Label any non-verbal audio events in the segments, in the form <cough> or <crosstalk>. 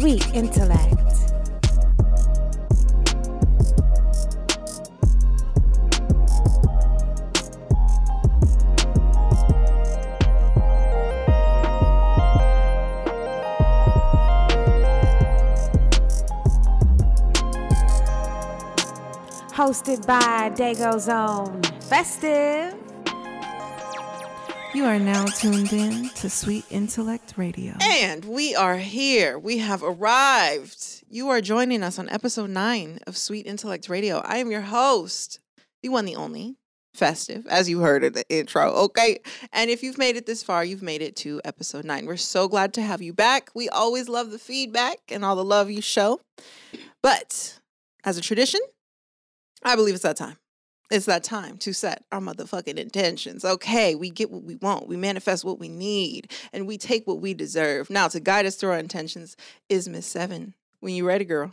Sweet Intellect. Hosted by Dago's Own Festive. You are now tuned in to Sweet Intellect Radio. And we are here. We have arrived. You are joining us on episode nine of Sweet Intellect Radio. I am your host, the one, the only, Festive, as you heard in the intro. Okay. And if you've made it this far, you've made it to episode nine. We're so glad to have you back. We always love the feedback and all the love you show. But as a tradition, I believe it's that time. It's that time to set our motherfucking intentions. Okay, we get what we want, we manifest what we need, and we take what we deserve. Now, to guide us through our intentions is Miss Seven. When you ready, girl?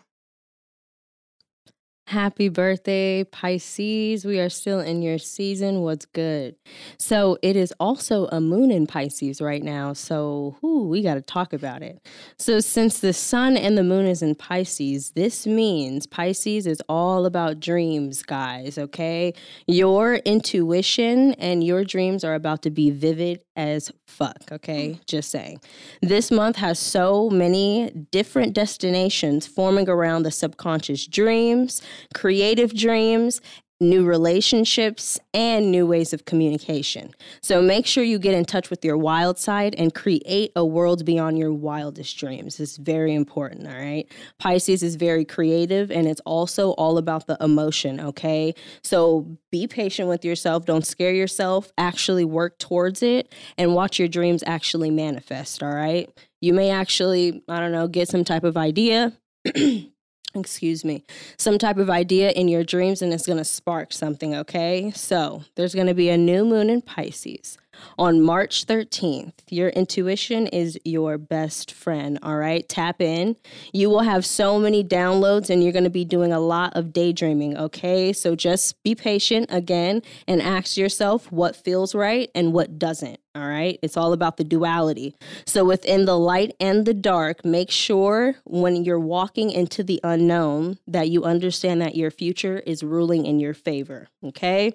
Happy birthday, Pisces. We are still in your season. What's good? So, it is also a moon in Pisces right now. So, whoo, we got to talk about it. So, since the sun and the moon is in Pisces, this means Pisces is all about dreams, guys, okay? Your intuition and your dreams are about to be vivid as fuck, okay? Mm. Just saying. This month has so many different destinations forming around the subconscious dreams creative dreams, new relationships, and new ways of communication. So make sure you get in touch with your wild side and create a world beyond your wildest dreams. It's very important, all right? Pisces is very creative and it's also all about the emotion, okay? So be patient with yourself, don't scare yourself, actually work towards it and watch your dreams actually manifest, all right? You may actually, I don't know, get some type of idea. <clears throat> excuse me, some type of idea in your dreams and it's going to spark something, okay? So, there's going to be a new moon in Pisces on March 13th. Your intuition is your best friend, all right? Tap in. You will have so many downloads and you're going to be doing a lot of daydreaming, okay? So just be patient again and ask yourself what feels right and what doesn't, all right? It's all about the duality. So within the light and the dark, make sure when you're walking into the unknown that you understand that your future is ruling in your favor, okay?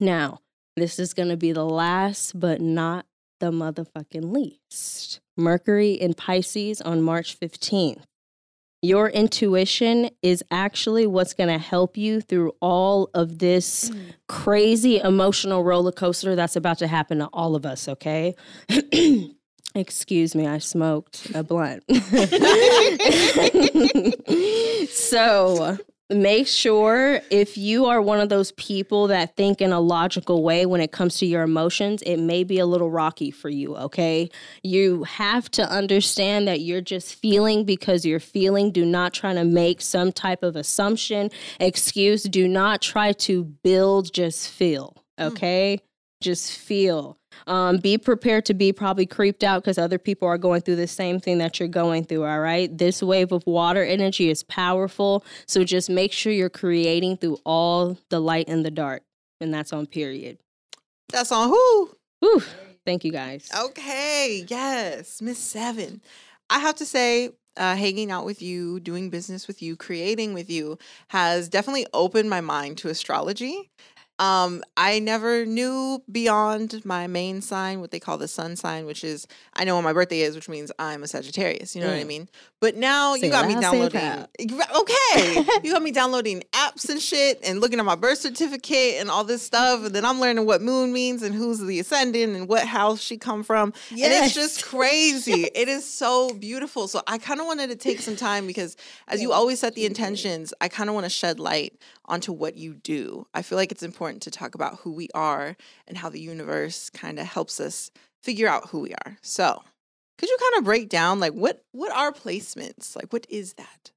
Now, this is going to be the last, but not the motherfucking least. Mercury in Pisces on March 15th. Your intuition is actually what's going to help you through all of this mm. crazy emotional roller coaster that's about to happen to all of us, okay? <clears throat> Excuse me, I smoked a blunt. <laughs> so, make sure if you are one of those people that think in a logical way when it comes to your emotions, it may be a little rocky for you, okay? You have to understand that you're just feeling because you're feeling. Do not try to make some type of assumption, excuse. Do not try to build, just feel, mm. okay? Mm. Just feel. Um, be prepared to be probably creeped out because other people are going through the same thing that you're going through. All right. This wave of water energy is powerful. So just make sure you're creating through all the light and the dark. And that's on period. That's on who? Whew. Thank you guys. Okay. Yes. Miss Seven. I have to say, uh, hanging out with you, doing business with you, creating with you has definitely opened my mind to astrology. Um, I never knew beyond my main sign, what they call the sun sign, which is I know when my birthday is, which means I'm a Sagittarius. You know mm. what I mm. mean? But now say you got me downloading. Okay, <laughs> you got me downloading apps and shit, and looking at my birth certificate and all this stuff, and then I'm learning what moon means and who's the ascendant and what house she come from. Yes. And it's just <laughs> crazy. it is so beautiful. So I kind of wanted to take some time because, as you always set the intentions, I kind of want to shed light onto what you do. I feel like it's important to talk about who we are and how the universe kind of helps us figure out who we are. So, could you kind of break down like what what are placements? Like what is that?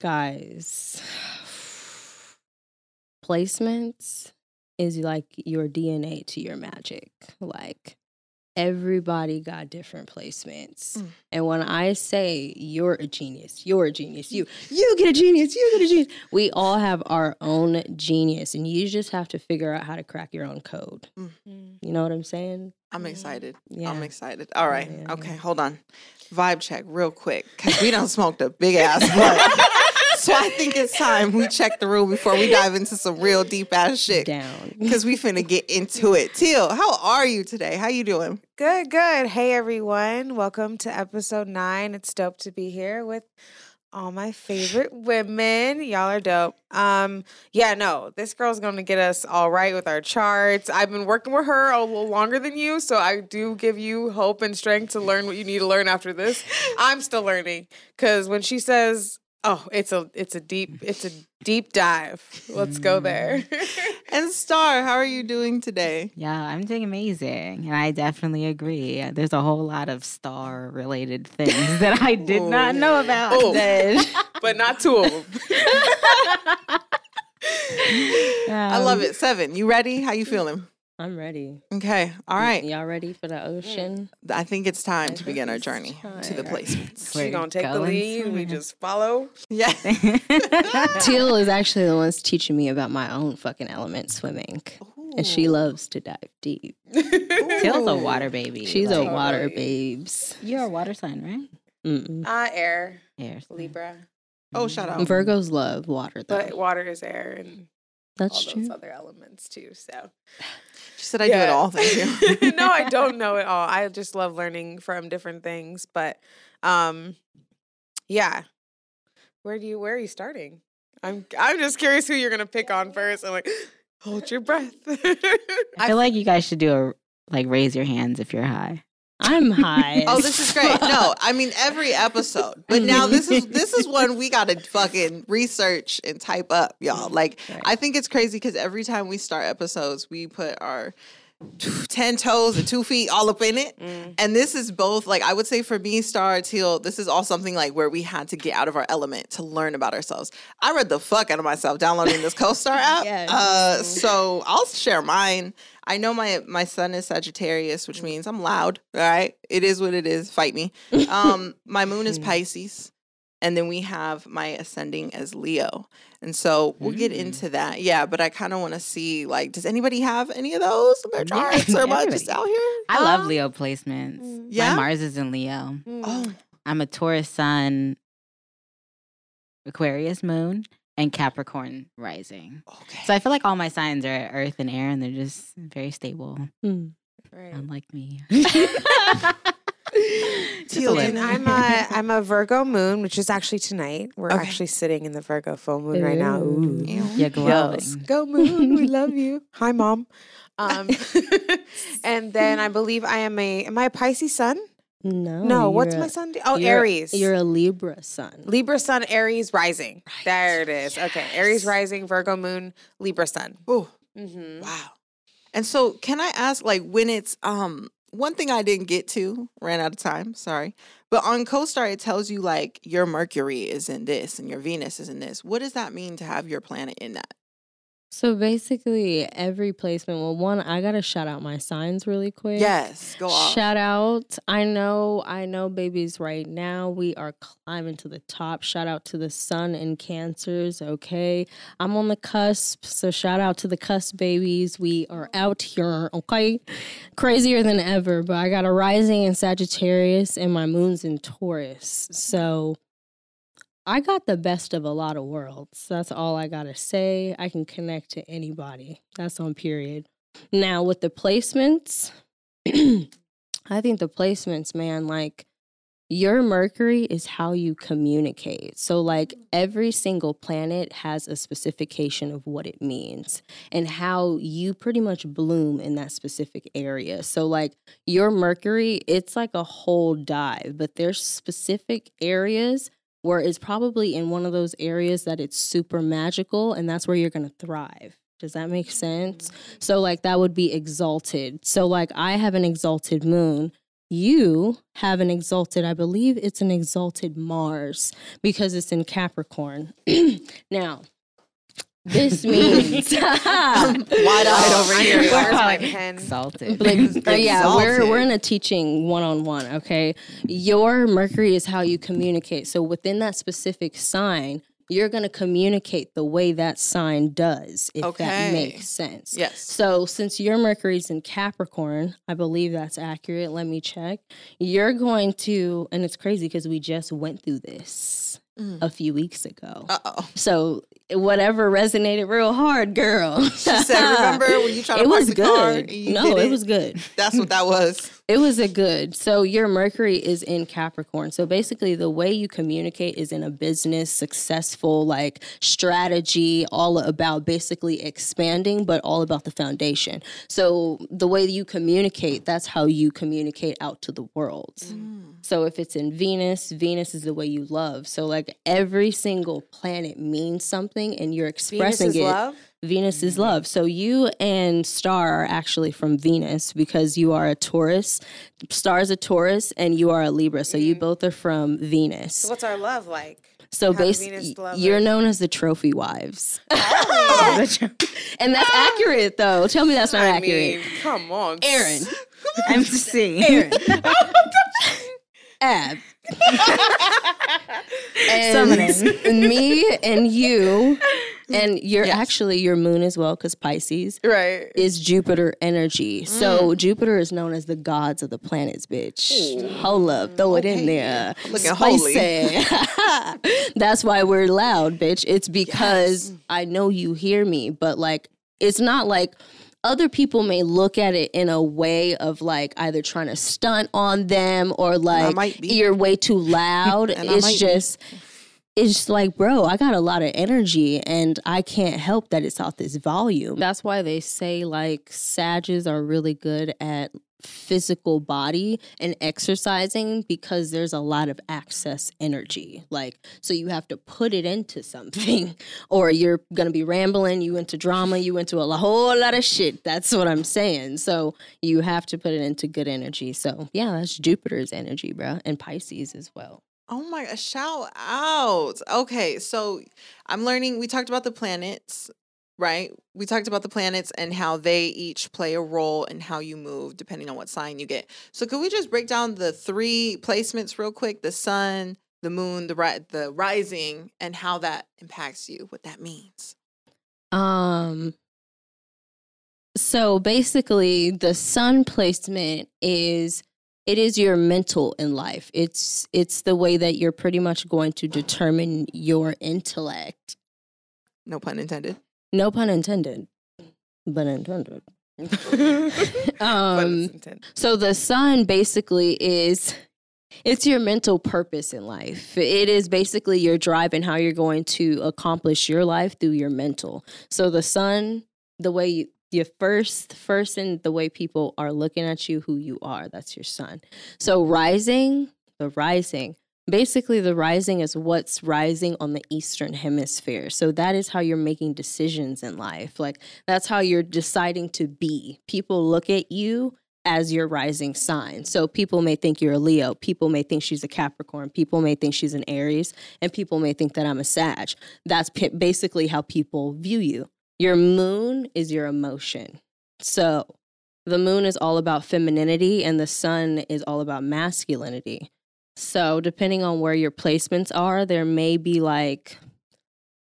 Guys, <sighs> placements is like your DNA to your magic. Like everybody got different placements. Mm. And when I say you're a genius, you're a genius, you you get a genius, you get a genius. We all have our own genius and you just have to figure out how to crack your own code. Mm. You know what I'm saying? I'm excited. Yeah. I'm excited. All right. yeah, okay, hold on. Vibe check real quick because we don't <laughs> smoked a big ass blunt. <laughs> so I think it's time we check the room before we dive into some real deep ass shit. Down. Because we finna get into it. Teal, how are you today? How you doing? Good, good. Hey, everyone. Welcome to episode nine. It's dope to be here with all my favorite women. Y'all are dope. Um, yeah, no, this girl's gonna get us all right with our charts. I've been working with her a little longer than you, so I do give you hope and strength to learn what you need to learn after this. I'm still learning because when she says, "Oh, it's a, it's a deep, it's a <laughs> deep dive," let's go there. Mm. <laughs> And Star, how are you doing today? Yeah, I'm doing amazing. And I definitely agree. There's a whole lot of star related things that I <laughs> did not know about. Oh. but not two of them. I love it. Seven, you ready? How you feeling? I'm ready. Okay. All right. Y'all ready for the ocean? I think it's time to begin our it's journey to the placements. We're She gonna take the going lead. We just follow. Yeah. <laughs> <laughs> Teal is actually the one's teaching me about my own fucking element swimming. And she loves to dive deep. <laughs> Teal's a water baby. She's a water Totally. babes. You're a water sign, right? Mm-mm. Uh, air, Yes. Libra, Oh, shout out. Virgos love water though. but water is air and That's all true. those other elements too. So She said I do it all. Thank you. <laughs> no, I don't know it all. I just love learning from different things. But um, yeah. Where do you? Where are you starting? I'm I'm just curious who you're gonna pick on first. I'm like, hold your breath. I feel like you guys should do a like raise your hands if you're high. I'm <laughs> oh, high. Oh, this is great. No, I mean every episode. But now this is this is one we gotta fucking research and type up, y'all. Like Right. I think it's crazy because every time we start episodes, we put our ten toes and two feet all up in it. Mm. And this is both like I would say for me, Star Teal, this is all something like where we had to get out of our element to learn about ourselves. I read the fuck out of myself downloading this CoStar <laughs> app. Yes. Uh, so I'll share mine. I know my my sun is Sagittarius, which means I'm loud. All right, it is what it is. Fight me. <laughs> Um, my moon is Pisces, and then we have my ascending as Leo, and so we'll get into that. Yeah, but I kind of want to see like, does anybody have any of those in their Yeah, charts, or am I just out here? I love Leo placements. mm. Yeah? My Mars is in Leo. Oh, I'm a Taurus sun, Aquarius moon, and Capricorn rising. okay. So I feel like all my signs are earth and air and they're just very stable, Mm. Right. unlike me. <laughs> <laughs> Teal, <laughs> I'm a I'm a Virgo moon, which is actually tonight. We're Okay. actually sitting in the Virgo full moon right now. Ooh. Ew. Glowing. Yes. Go moon, we love you. <laughs> Hi, mom. Um, <laughs> and then I believe I am a am I a Pisces sun? No. no, what's you're my a- sun? Oh, you're- Aries. You're a Libra sun. Libra sun, Aries rising. There it is. Okay, Aries rising, Virgo moon, Libra sun. Ooh, Mm-hmm. wow. And so, can I ask, like, when it's um one thing I didn't get to, ran out of time. Sorry, but on CoStar it tells you like your Mercury is in this and your Venus is in this. What does that mean to have your planet in that? So basically, every placement. Well, one, I gotta shout out my signs really quick. Yes, go off. Shout out. I know, I know, babies, right now we are climbing to the top. Shout out to the sun and cancers. Okay. I'm on the cusp. So shout out to the cusp babies. We are out here. Okay. Crazier than ever. But I got a rising in Sagittarius and my moon's in Taurus. So I got the best of a lot of worlds. That's all I gotta say. I can connect to anybody. That's on period. Now with the placements, <clears throat> I think the placements, man, like your Mercury is how you communicate. So, like, mm. every single planet has a specification of what it means and how you pretty much bloom in that specific area. So, like, your Mercury, it's like a whole dive, but there's specific areas where it's probably in one of those areas that it's super magical, and that's where you're gonna thrive. Does that make sense? Mm-hmm. So, like, that would be exalted. So, like, I have an exalted moon. You have an exalted, I believe it's an exalted Mars because it's in Capricorn. <clears throat> now, this <laughs> means Wide-eyed <laughs> over I here. know, Where's my Like, pen? Exalted. like, <laughs> uh, yeah, we're we're in a teaching one on one. Okay, your Mercury is how you communicate. So within that specific sign, you're going to communicate the way that sign does, if that makes sense. Yes. So, since your Mercury's in Capricorn, I believe that's accurate. Let me check. You're going to, and it's crazy because we just went through this Mm. a few weeks ago. Uh oh. So, whatever resonated real hard, girl. She said, "Remember when you tried to <laughs> it park was the car good. and you No, did it it? was good. That's what that was. It was a good. So your Mercury is in Capricorn. So basically the way you communicate is in a business successful like strategy all about basically expanding but all about the foundation. So the way you communicate, that's how you communicate out to the world. Mm. So if it's in Venus, Venus is the way you love. So like every single planet means something and you're expressing is it. love. Venus is mm-hmm. love. So you and Star are actually from Venus because you are a Taurus. Star is a Taurus and you are a Libra. So you mm-hmm. both are from Venus. So what's our love like? So basically, you're known as the trophy wives. <laughs> <laughs> and that's ah! accurate though. Tell me that's not I accurate. mean, come on, Aaron. <laughs> MC. Aaron. Ab. And <laughs> me and you and you're Yes. actually your moon as well because pisces Right. is Jupiter energy. Mm. So Jupiter is known as the gods of the planets, bitch. Hold up, throw it in there. Looking holy. <laughs> That's why we're loud, bitch. It's because I know you hear me, but like it's not like other people may look at it in a way of like either trying to stunt on them or like might be. you're way too loud. <laughs> It's might be. just it's just like, bro, I got a lot of energy and I can't help that it's out this volume. That's why they say like Sages are really good at physical body and exercising because there's a lot of access energy. Like, so you have to put it into <laughs> something or you're to be rambling, you into drama, you into a whole lot of shit. That's what I'm saying. So you have to put it into good energy. So yeah, that's Jupiter's energy, bro, and Pisces as well. Oh my shout out. Okay, so I'm learning, we talked about the planets, right? We talked about the planets and how they each play a role in how you move depending on what sign you get. So could we just break down the three placements real quick? The sun, the moon, the ri- the rising and how that impacts you, what that means. Um so basically the sun placement is it is your mental in life. It's it's the way that you're pretty much going to determine your intellect. No pun intended. No pun intended. But intended. <laughs> <laughs> Um so the sun basically is it's your mental purpose in life. It is basically your drive and how you're going to accomplish your life through your mental. So the sun, the way you your first first in the way people are looking at you who you are, that's your sun. So rising, the rising. Basically the rising is what's rising on the eastern hemisphere. So that is how you're making decisions in life. Like that's how you're deciding to be. People look at you as your rising sign. So people may think you're a Leo, people may think she's a Capricorn, people may think she's an Aries, and people may think that I'm a Sag. That's p- basically how people view you. Your moon is your emotion. So the moon is all about femininity and the sun is all about masculinity. So depending on where your placements are, there may be like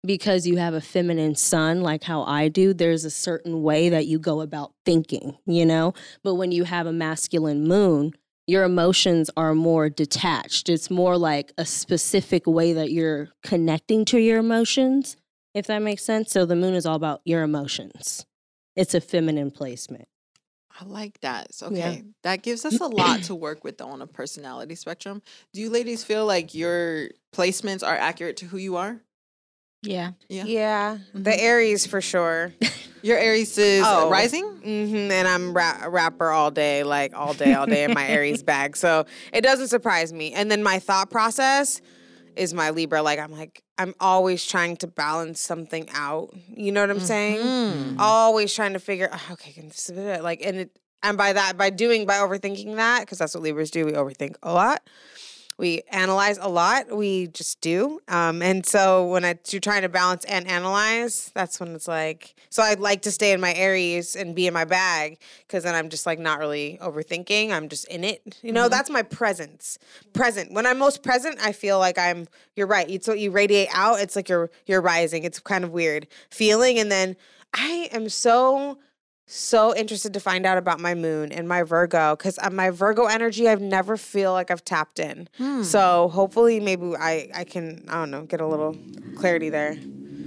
because you have a feminine sun like how I do, there's a certain way that you go about thinking, you know? But when you have a masculine moon, your emotions are more detached. It's more like a specific way that you're connecting to your emotions, if that makes sense. So the moon is all about your emotions. It's a feminine placement. I like that. So, Yeah. Okay. That gives us a lot to work with on a personality spectrum. Do you ladies feel like your placements are accurate to who you are? Yeah. Yeah. Yeah, the Mhm. Aries for sure. <laughs> Your Aries is Oh. rising? hmm And I'm ra- a rapper all day, like all day, all day in my <laughs> Aries bag. So it doesn't surprise me. And then my thought process is my Libra. Like I'm like I'm always trying to balance something out. You know what I'm saying? Mhm. Always trying to figure. "Oh, okay, can this be it?" like and it. And by that, by doing, by overthinking that, because that's what Libras do, we overthink a lot. We analyze a lot. We just do. Um, and so when I, you're trying to balance and analyze, that's when it's like. So I'd like to stay in my Aries and be in my bag because then I'm just like not really overthinking. I'm just in it. You know, that's my presence. Present. When I'm most present, I feel like I'm. You're right. It's what you radiate out. It's like you're you're rising. It's kind of weird feeling, and then I am so so interested to find out about my moon and my Virgo because my Virgo energy I've never feel like I've tapped in. Hmm. So hopefully maybe I I can I don't know get a little clarity there.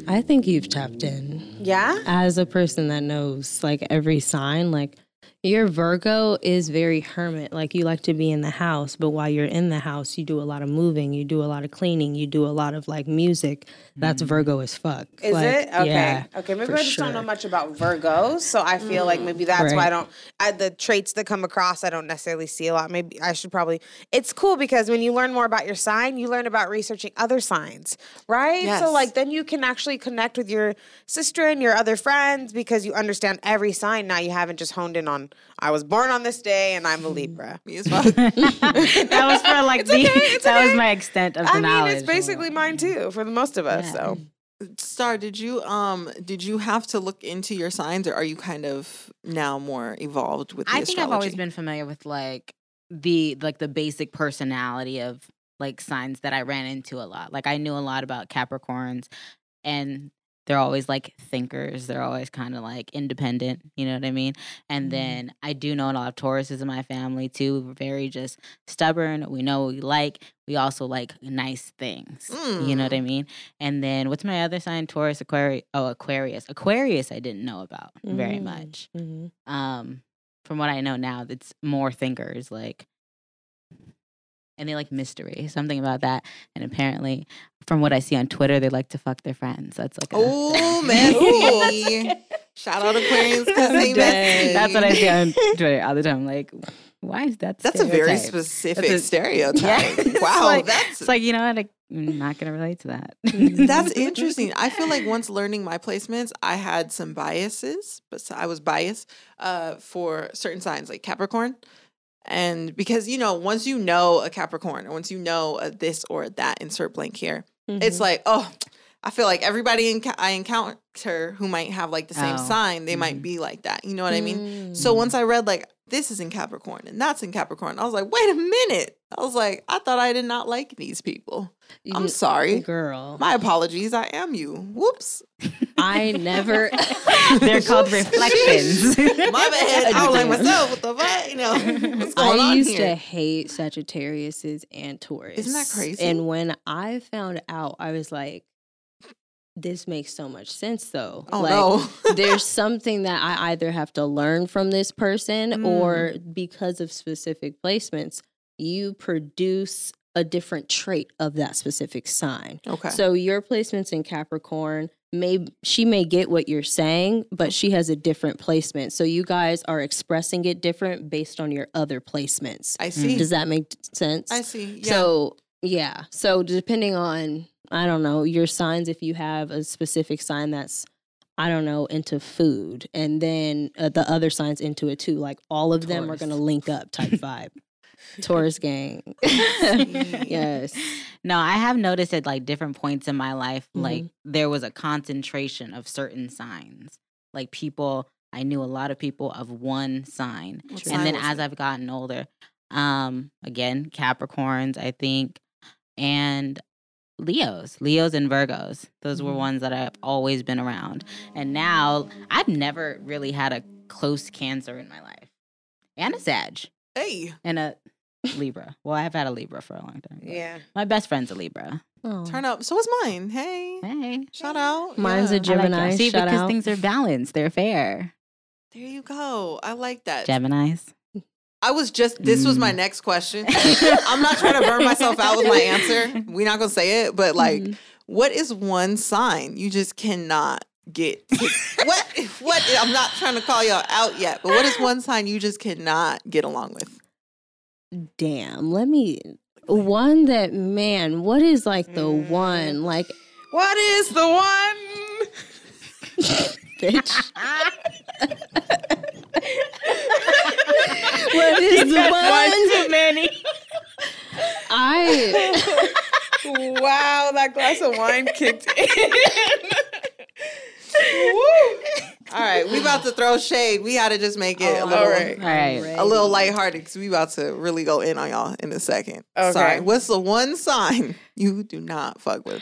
I think you've tapped in Yeah. as a person that knows like every sign. Like your Virgo is very hermit. Like you like to be in the house, but while you're in the house, you do a lot of moving, you do a lot of cleaning, you do a lot of like music. That's mm. Virgo as fuck. Is Like, it okay? Yeah, okay, maybe for I just don't know sure. much about Virgos, so I feel like maybe that's why I don't. I, the traits that come across, I don't necessarily see a lot. Maybe I should probably. It's cool because when you learn more about your sign, you learn about researching other signs, right? Yes. So like then you can actually connect with your sister and your other friends because you understand every sign. Now you haven't just honed in on I was born on this day and I'm a <laughs> Libra. <laughs> Me as well. <laughs> that was for like the, that was my extent of the I mean, knowledge. it's basically mine too for the most of us. Yeah. So Star, did you um did you have to look into your signs, or are you kind of now more evolved with the I think astrology? I've always been familiar with like the like the basic personality of like signs that I ran into a lot. Like I knew a lot about Capricorns and they're always like thinkers. They're always kind of like independent, you know what I mean? And Mm-hmm. then I do know a lot of Tauruses in my family too. We're very just stubborn. We know what we like. We also like nice things. You know what Mm. I mean? And then what's my other sign? Taurus, Aquarius. Oh, Aquarius. Aquarius I didn't know about very Mm. much Mhm. um from what i know now it's more thinkers like and they like mystery something about that and apparently from what i see on twitter they like to fuck their friends that's like Oh, <laughs> messy. Shout out Aquarians because that's what i see on twitter all the time like why is that That's a very specific a- stereotype. Yeah. <laughs> Wow, like- that's it's like you know what i'm not gonna relate to that That's <laughs> interesting. I feel like once learning my placements, I had some biases, but I was biased uh, for certain signs like Capricorn. And because, you know, once you know a Capricorn or once you know a this or that, insert blank here, it's Mm-hmm. like, oh, I feel like everybody enc- I encounter who might have like the same Oh, sign, they might mhm. be like that. You know what I mean? Mm. So once I read like this is in Capricorn and that's in Capricorn, I was like, wait a minute. I was like, I thought I did not like these people. I'm sorry. girl. My apologies. I am you. Whoops. I never. <laughs> they're called reflections <laughs> My bad. I was like myself. What the fuck? You know <laughs> what's going I on used here? to hate Sagittariuses and Taurus. Isn't that crazy? And when I found out, I was like, this makes so much sense though. oh like, no. there's something that I either have to learn from this person Mm. or because of specific placements, you produce a different trait of that specific sign. okay. So your placements in Capricorn may she may get what you're saying, but she has a different placement. So you guys are expressing it different based on your other placements. I see. Does that make sense? I see. Yeah. So yeah. So depending on I don't know your signs, if you have a specific sign that's I don't know into food, and then uh, the other signs into it too, like all of them are going to link up type vibe. Taurus gang. <laughs> yes. No, I have noticed at like different points in my life, like Mm-hmm. there was a concentration of certain signs. Like people, I knew a lot of people of one sign. What and sign then as it? I've gotten older, um, again, Capricorns, I think, and Leos, Leos and Virgos. Those were Mhm. ones that I've always been around. And now I've never really had a close Cancer in my life. And a Sag hey, and a Libra. Well, I've had a Libra for a long time. yeah. My best friend's a Libra. Oh. turn up. So was mine. Hey. Hey. Shout out. Mine's a Yeah. Gem- I like Gemini. See, shout because out. things are balanced. They're fair. There you go. I like that. Geminis. I was just this was my Mm. next question. <laughs> I'm not trying to burn myself out with my answer. We're not gonna say it, but like, Mhm. what is one sign you just cannot get? <laughs> what? What? I'm not trying to call y'all out yet, but what is one sign you just cannot get along with? Damn. Let me. One that man. What is like the Mm. one like What is the one? <laughs> bitch? what is the one? too many. I <laughs> wow, that glass of wine kicked in. <laughs> All right, we about to throw shade. We got to just make it a Oh, little, all right. All right. a little lighthearted because we about to really go in on y'all in a second. Okay. Sorry. What's the one sign you do not fuck with?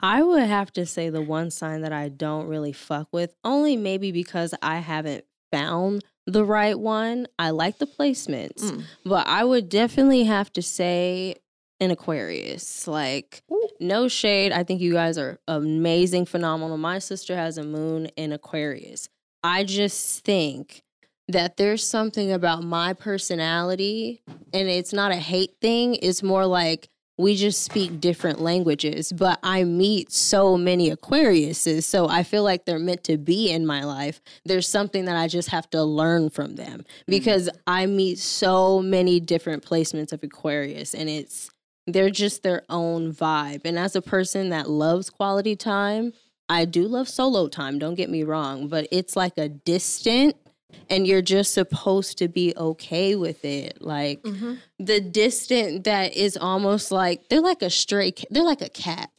I would have to say the one sign that I don't really fuck with, only maybe because I haven't found the right one. I like the placements, Mm. but I would definitely have to say an Aquarius. Like, no shade. I think you guys are amazing, phenomenal. My sister has a moon in Aquarius. I just think that there's something about my personality, and it's not a hate thing. It's more like we just speak different languages, but I meet so many Aquariuses. So I feel like they're meant to be in my life. There's something that I just have to learn from them mm-hmm. because I meet so many different placements of Aquarius and it's they're just their own vibe. And as a person that loves quality time, I do love solo time, don't get me wrong, but it's like a distant and you're just supposed to be okay with it. Like Mm-hmm. the distant that is almost like they're like a stray they're like a cat.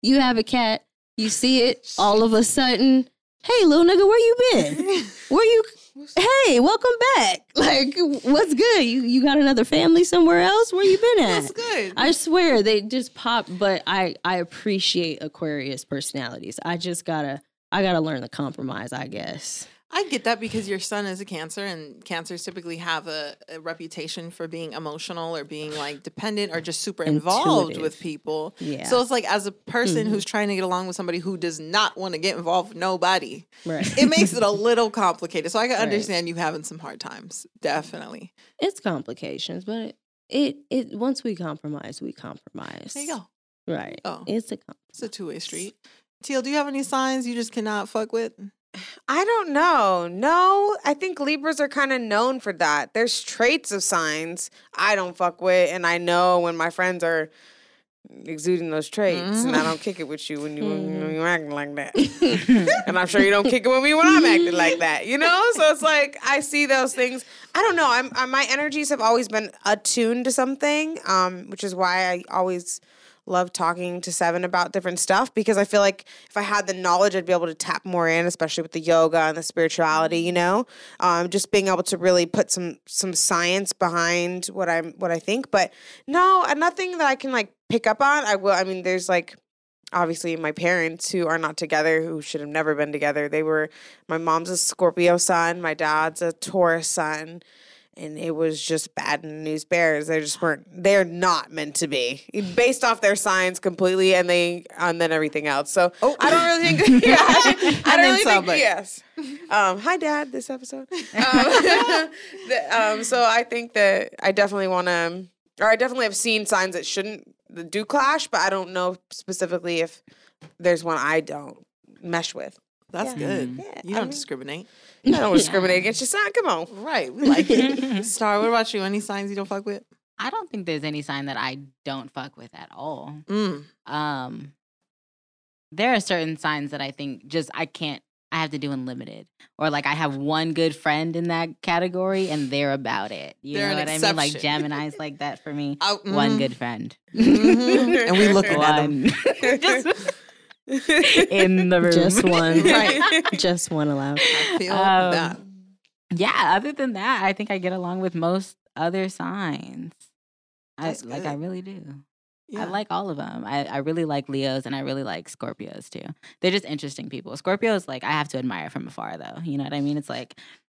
You have a cat, you see it all of a sudden, hey little nigga, where you been? <laughs> Where you Hey, welcome back. <laughs> Like what's good? You you got another family somewhere else? Where you been at? That's good. I swear they just pop, but I I appreciate Aquarius personalities. I just gotta I gotta learn the compromise, I guess. I get that because your sun is a cancer, and cancers typically have a, a reputation for being emotional or being like dependent or just super involved Intuitive. with people. Yeah. So it's like as a person Mhm. who's trying to get along with somebody who does not want to get involved with nobody, right. it makes it a little complicated. So I can <laughs> Right. understand you having some hard times. Definitely. it's complications, but it it once we compromise, we compromise. There you go. Right. Oh. It's a com- It's a two way street. Teal, do you have any signs you just cannot fuck with? I don't know. No, I think Libras are kind of known for that. There's traits of signs I don't fuck with, and I know when my friends are exuding those traits, and I don't kick it with you when you when you're acting like that. <laughs> and I'm sure you don't kick it with me when I'm acting like that. You know, <laughs> so it's like I see those things. I don't know. I'm, i my energies have always been attuned to something, um, which is why I always love talking to Seven about different stuff because I feel like if I had the knowledge, I'd be able to tap more in, especially with the yoga and the spirituality. You know, um, just being able to really put some some science behind what I'm what I think. But no, uh, nothing that I can like pick up on. I will. I mean, there's like obviously my parents who are not together who should have never been together they were my mom's a scorpio sun my dad's a taurus sun and it was just bad news bears. They just weren't they're not meant to be based off their signs completely and they and then everything else. So Oh. i don't really think <laughs> yeah i <laughs> don't really think but- yes. Um hi dad this episode. <laughs> Um, the- um so i think that i definitely want to or i definitely have seen signs that shouldn't do clash but i don't know specifically if there's one i don't mesh with That's Yeah. good. Yeah, you don't mean- discriminate. <laughs> You don't discriminate against your sign come on Right. We like it. <laughs> Star, what about you? Any signs you don't fuck with? I don't think there's any sign that I don't fuck with at all. Mm. Um, there are certain signs that I think just I can't. I have to do unlimited, or like I have one good friend in that category, and they're about it. You They're know an what I mean? Like. Gemini's like that for me. <laughs> I- One mhm. good friend. Mhm. And we looking at them. Just in the <laughs> room. just one. Right. <laughs> just one allowed. I feel Um, that. Yeah. Other than that, I think I get along with most other signs. I That's like. I really do. Yeah. I like all of them. I, I really like Leos and I really like Scorpios too. They're just interesting people. Scorpios, like, I have to admire from afar though. You know what I mean? It's like,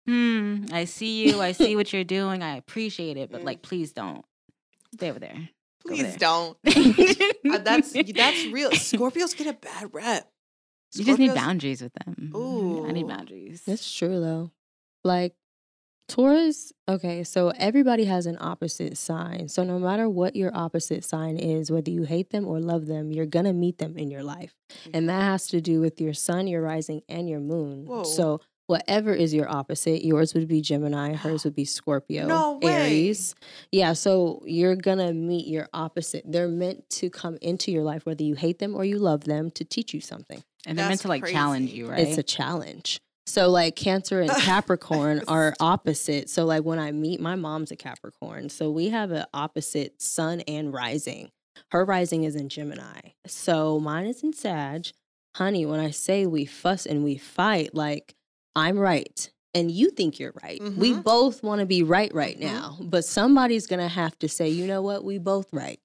hmm, I see you. I see <laughs> what you're doing. I appreciate it. But like, please don't stay over there. Go Please don't. <laughs> Uh, that's that's real. Scorpios get a bad rep. you just need boundaries with them. Ooh, I need boundaries. That's true though. Like Taurus, okay, so everybody has an opposite sign. So no matter what your opposite sign is, whether you hate them or love them, you're gonna meet them in your life. And that has to do with your sun, your rising, and your moon. Whoa. So whatever is your opposite, yours would be Gemini, hers would be <gasps> Scorpio, No way. Aries. Yeah, so you're gonna meet your opposite. They're meant to come into your life, whether you hate them or you love them, to teach you something. and they're meant to like challenge you, right? It's a challenge. So like Cancer and <laughs> Capricorn are opposite. So like when I meet my mom's a Capricorn. So we have an opposite sun and rising. Her rising is in Gemini. So mine is in Sag. Honey, when I say we fuss and we fight, like I'm right and you think you're right. We Mhm. both want to be right right Mhm. now. But somebody's going to have to say, "You know what? We both right."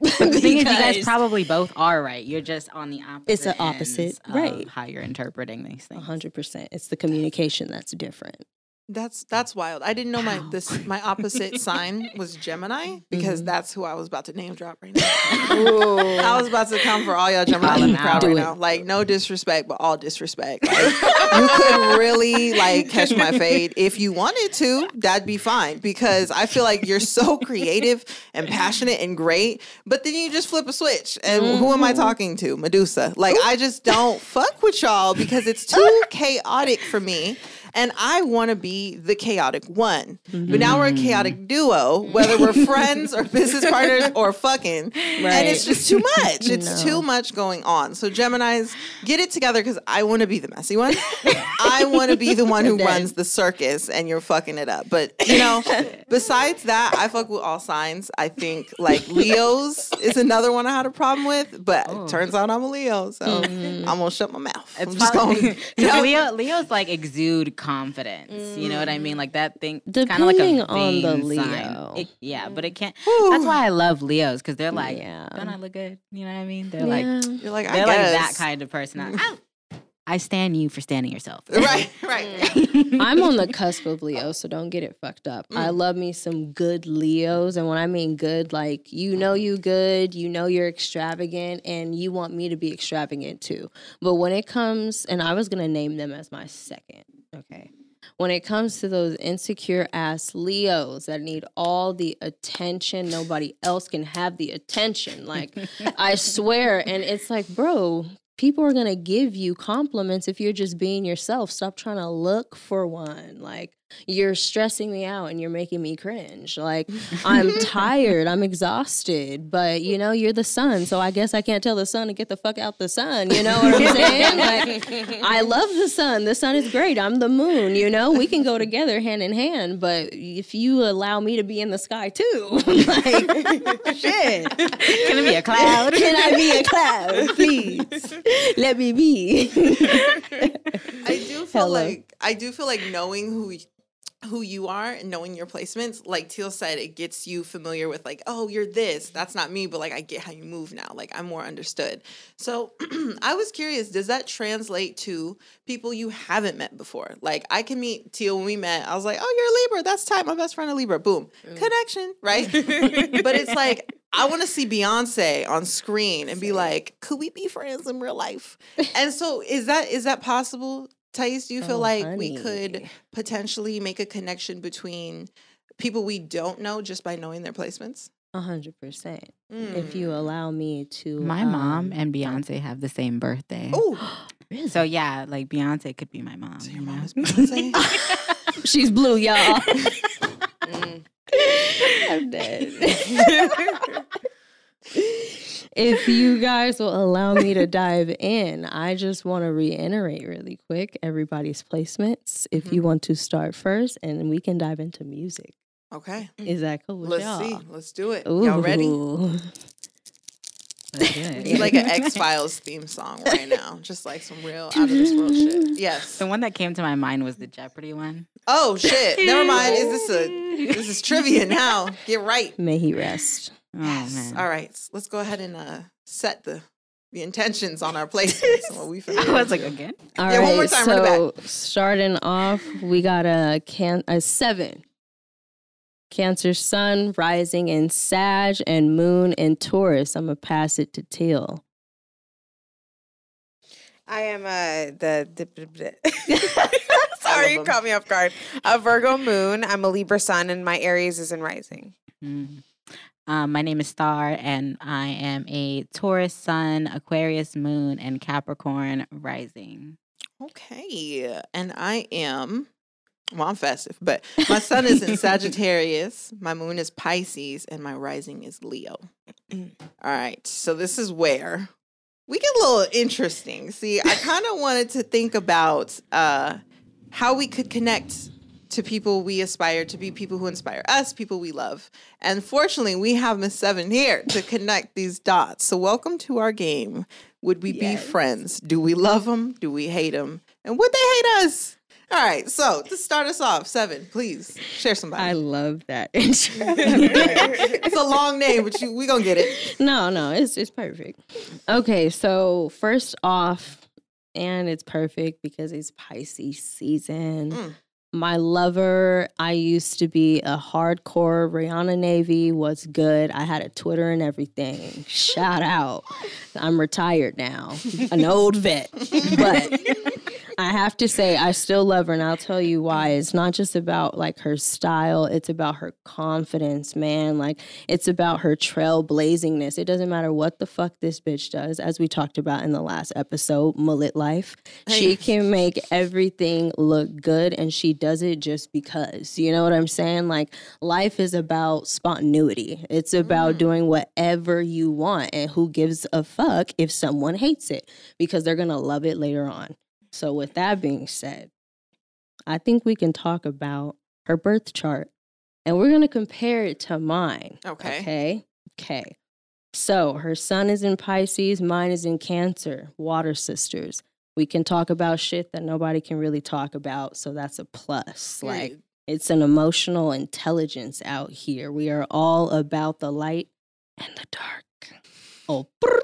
<laughs> The thing is, you guys probably both are right. You're just on the opposite. It's the opposite, right. How you're interpreting these A things. hundred percent. It's the communication that's different. That's that's wild. I didn't know my this my opposite sign was Gemini <laughs> because Mhm. that's who I was about to name drop right now. I was about to come for all y'all Gemini Call 'em crowd right it. now. Like no disrespect, but all disrespect. Like, <laughs> you could really like catch my fade if you wanted to. That'd be fine because I feel like you're so <laughs> creative and passionate and great. But then you just flip a switch, and who am I Mm-hmm. talking to? Medusa. Like I just don't fuck with y'all because it's too chaotic for me. And I want to be the chaotic one. But now we're a chaotic duo, whether we're friends or business <laughs> partners or fucking. And it's just too much. <laughs> It's No. too much going on. So Gemini's get it together because I want to be the messy one. I want to be the one who <laughs> runs the circus and you're fucking it up. But you know, besides that, I fuck with all signs. I think like Leo's is another one I had a problem with, but Oh. it turns out I'm a Leo, so Mm-hmm. I'm gonna shut my mouth. It's I'm just going. Leo Leo's like exude confidence. You know what I mean? Like that thing. kind of Depending like a on the vain sign. Leo. It- yeah, but it can't. That's why I love Leos because they're like, Yeah. don't I look good? You know what I mean? They're like, You're like, I they're like that kind of person. I, I stand you for standing yourself. <laughs> Right, right. <laughs> I'm on the cusp of Leo, so don't get it fucked up. I Mm. love me some good Leos. And when I mean good, like you know you good, you know you're extravagant, and you want me to be extravagant too. But when it comes, and I was gonna name them as my second, okay. When it comes to those insecure ass Leos that need all the attention, nobody else can have the attention. Like, I swear. <laughs> And it's like, bro, people are going to give you compliments if you're just being yourself. Stop trying to look for one. Like, you're stressing me out and you're making me cringe. Like, I'm <laughs> tired, I'm exhausted, but you know, you're the sun. So I guess I can't tell the sun to get the fuck out the sun. You know what I'm saying? Like, <laughs> I love the sun. The sun is great. I'm the moon. You know, we can go together hand in hand. But if you allow me to be in the sky too, <laughs> like, shit. Can I be a cloud? Can I be a cloud, please? Let me be. I do feel Hello. like I do feel like knowing who y- who you are and knowing your placements, like Teal said, it gets you familiar with like, oh, you're this. Mm-hmm. That's not me, but like I get how you move now. Like I'm more understood. So <clears throat> I was curious, does that translate to people you haven't met before? Like I can meet Teal when we met. I was like, oh, you're a Libra. That's tight. My best friend a Libra. Boom. Connection, right? <laughs> but it's like I want to see Beyonce on screen and be like, could we be friends in real life? And so is that is that possible? Thais, do you feel Oh, like we could potentially make a connection between people we don't know just by knowing their placements? A hundred percent. If you Mm. allow me to, My mom um, and Beyonce have the same birthday. Oh, <gasps> So yeah, like Beyonce could be my mom. so your mom is <laughs> Beyonce? <laughs> she's blue, y'all. <laughs> I'm dead. If you guys will allow me to dive in, I just want to reiterate really quick everybody's placements. If you mm-hmm. want to start first, and we can dive into music. okay. Is that cool with Let's y'all? see. Let's do it. Ooh. Y'all ready? Ooh. Let's do <laughs> it. We need like an <laughs> X Files theme song right now. Just like some real out of this world shit. <laughs> Yes. The one that came to my mind was the Jeopardy one. Oh shit. Never mind. Is this a this is trivia now? Get right. May he rest. Oh Yes. man. All right. s- Let's go ahead and uh set the the intentions on our <laughs> placements. what we I finna was like again. All Yeah, right. one more time, run it so starting off, we got a can a seven. Cancer Sun rising in Sag and Moon in Taurus. I'm gonna pass it to Teal. I am uh, the. the <laughs> Sorry, you caught me off guard. A Virgo moon. I'm a Libra sun, and my Aries is in rising. Mm. Um, my name is Star, and I am a Taurus Sun, Aquarius Moon, and Capricorn Rising. Okay. And I am well, I'm festive, but my sun is in Sagittarius, my moon is Pisces, and my rising is Leo. <clears throat> All right. So this is where we get a little interesting. See, I kind of wanted to think about uh how we could connect to people we aspire to be, people who inspire us, people we love. And fortunately, we have Miss Seven here to <laughs> connect these dots. So, welcome to our game. Would we be friends? Do we love them? Do we hate them? And would they hate us? All right. So, to start us off, Seven, please share somebody. I love that <laughs> intro. it's a long name, but you, we gonna get it. no, no, it's it's perfect. Okay, so first off, and it's perfect because it's Pisces season. Mm. My lover, I used to be a hardcore Rihanna Navy, was good. I had a Twitter and everything. Shout out. <laughs> I'm retired now, an old vet. But <laughs> I have to say, I still love her, and I'll tell you why. It's not just about like her style, it's about her confidence, man. Like, it's about her trailblazingness. It doesn't matter what the fuck this bitch does, as we talked about in the last episode, Mullet Life. She can make everything look good, and she does it just because. You know what I'm saying? Like, life is about spontaneity, it's about mm. doing whatever you want, and who gives a fuck if someone hates it because they're gonna love it later on. So, with that being said, I think we can talk about her birth chart and we're going to compare it to mine. Okay. Okay. Okay. So, her sun is in Pisces, mine is in Cancer, water sisters. We can talk about shit that nobody can really talk about. So, that's a plus. Like, it's an emotional intelligence out here. We are all about the light and the dark. Oh, brr.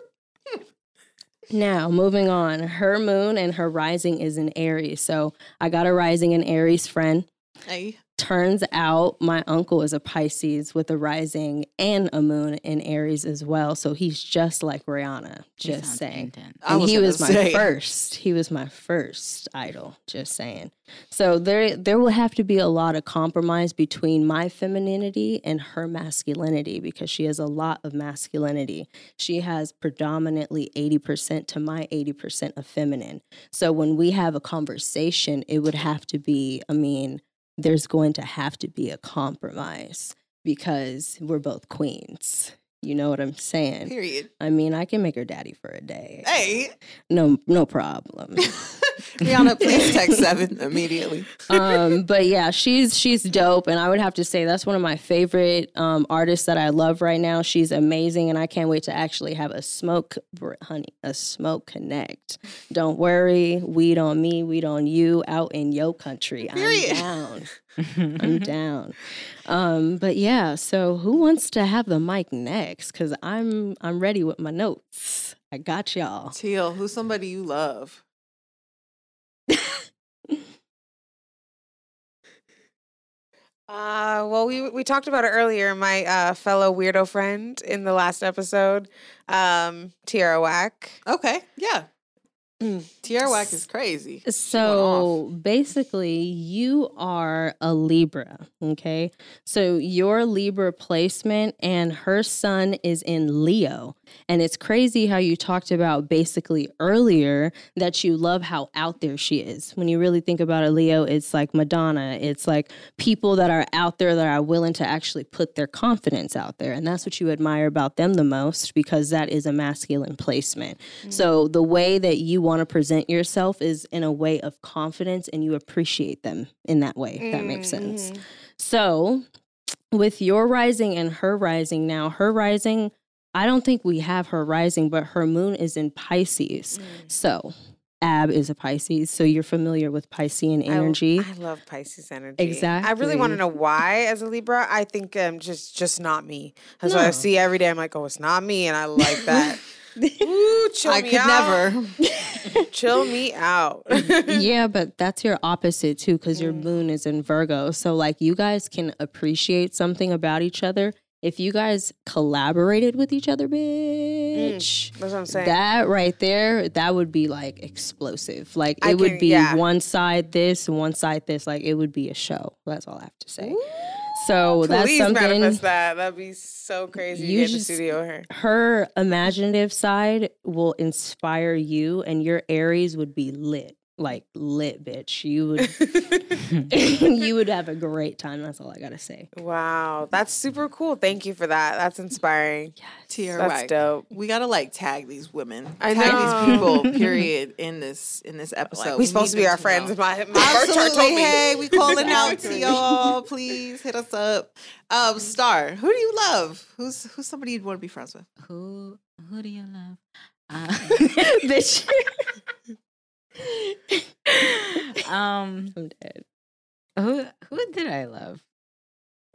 Now moving on. Her moon and her rising is in Aries. So I got a rising in Aries friend. Hey. Turns out my uncle is a Pisces with a rising and a moon in Aries as well. So he's just like Rihanna. Just saying. intense. And was he was my say. first. He was my first idol. Just saying. So there, there will have to be a lot of compromise between my femininity and her masculinity because she has a lot of masculinity. She has predominantly eighty percent to my eighty percent of feminine. So when we have a conversation, it would have to be. I mean, there's going to have to be a compromise because we're both queens. You know what I'm saying? Period. I mean, I can make her daddy for a day. Hey. No, no problem. <laughs> Rihanna, <laughs> please text seven immediately. um, but yeah, she's she's dope, and I would have to say that's one of my favorite um, artists that I love right now. She's amazing, and I can't wait to actually have a smoke, honey, a smoke connect. Don't worry, weed on me, weed on you, out in yo country. Period. I'm down. I'm down. Um, but yeah, so who wants to have the mic next? Because I'm I'm ready with my notes. I got y'all. Teal, who's somebody you love? Uh, well, we we talked about it earlier. My uh, fellow weirdo friend in the last episode, um, Tierra Whack. Okay. Yeah. Mm. Tierra Whack is crazy. So basically, you are a Libra, okay? So your Libra placement and her sun is in Leo. And it's crazy how you talked about basically earlier that you love how out there she is. When you really think about a Leo, it's like Madonna, it's like people that are out there that are willing to actually put their confidence out there. And that's what you admire about them the most because that is a masculine placement. Mm. So the way that you want to present yourself is in a way of confidence and you appreciate them in that way, if that makes sense. Mhm. So with your rising and her rising now, her rising, I don't think we have her rising, but her moon is in Pisces. So Ab is a Pisces, so you're familiar with Piscean energy. I, love Pisces energy. Exactly. I really want to know why as a Libra. I think um just just not me. That's what I see every day. I'm like, oh, it's not me, and I like that. <laughs> Ooh, <laughs> chill I me could out. never. <laughs> chill me out. <laughs> yeah, but that's your opposite too, because your Mm. moon is in Virgo. So, like, you guys can appreciate something about each other if you guys collaborated with each other, bitch. That's what I'm saying. That right there, that would be like explosive. Like, it I would can- be yeah. one side this, one side this. Like, it would be a show. That's all I have to say. So, that's Please something. manifest that. That'd be so crazy. You just- studio her. her imaginative side will inspire you and your aries would be lit like lit, bitch. You would <laughs> <laughs> you would have a great time. That's all I gotta say. wow, that's super cool. Thank you for that. That's inspiring. Tierra That's Whack. dope. We gotta like tag these women. I tag know. these people. <laughs> Period. In this in this episode, Like, we supposed to be them our friends. know. My, my birth Absolutely. told me. Hey, we calling out to y'all. Please hit us up. Um, Star, who do you love? Who's who's somebody you'd want to be friends with? Who who do you love? Uh, bitch. <laughs> um, I'm dead. who who did I love?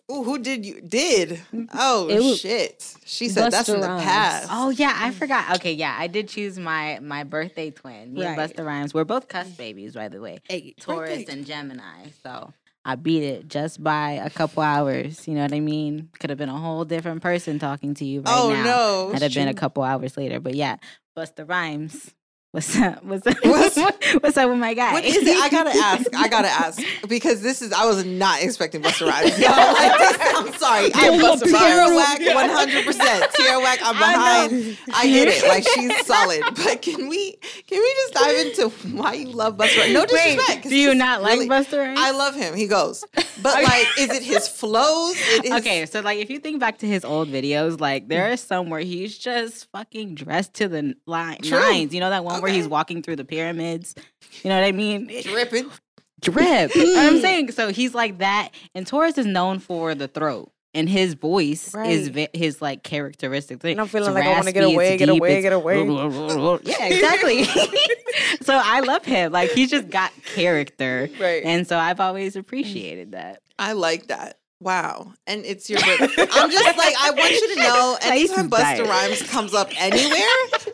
Ooh, who did you did? Oh was- shit! She said that's Busta in the past. Oh yeah, I forgot. Okay, yeah, I did choose my my birthday twin. Me Right. and Busta Rhymes. We're both cuss babies, by the way. Hey, Taurus and Gemini. So I beat it just by a couple hours. You know what I mean? Could have been a whole different person talking to you right oh now. no! Had have been a couple hours later. But yeah, Busta Rhymes. What's up? What's up? <laughs> What's- What's up with my guy? What <laughs> is it? I gotta ask. I gotta ask because this is. I was not expecting Busta Rhymes. <laughs> Yo, like this, I'm sorry. I'm Busta Tierra. Whack, 100. percent Tierra Whack. I'm behind. I, get it. Like she's solid. But can we? Can we just dive into why you love Busta? Rhymes? No disrespect. 'cause Do you not like really- Busta Rhymes? I love him. He goes. But like, is it his flows? It is, Okay, so like if you think back to his old videos, like there hmm. are some where he's just fucking dressed to the line, nines. You know that one where he's walking through the pyramids. You know what I mean? dripping. Drip. I'm mm. saying so he's like that, and Taurus is known for the throat. And his voice is Right. ve- his like characteristic thing. And I'm feeling It's like I wanna get away, get deep, away, get away. <laughs> yeah, exactly. <laughs> so I love him. Like he's just got character, Right. and so I've always mm. appreciated that. I like that. Wow. And it's your birthday. <laughs> I'm just like, I want you to know <laughs> anytime Places Busta. Rhymes comes up anywhere,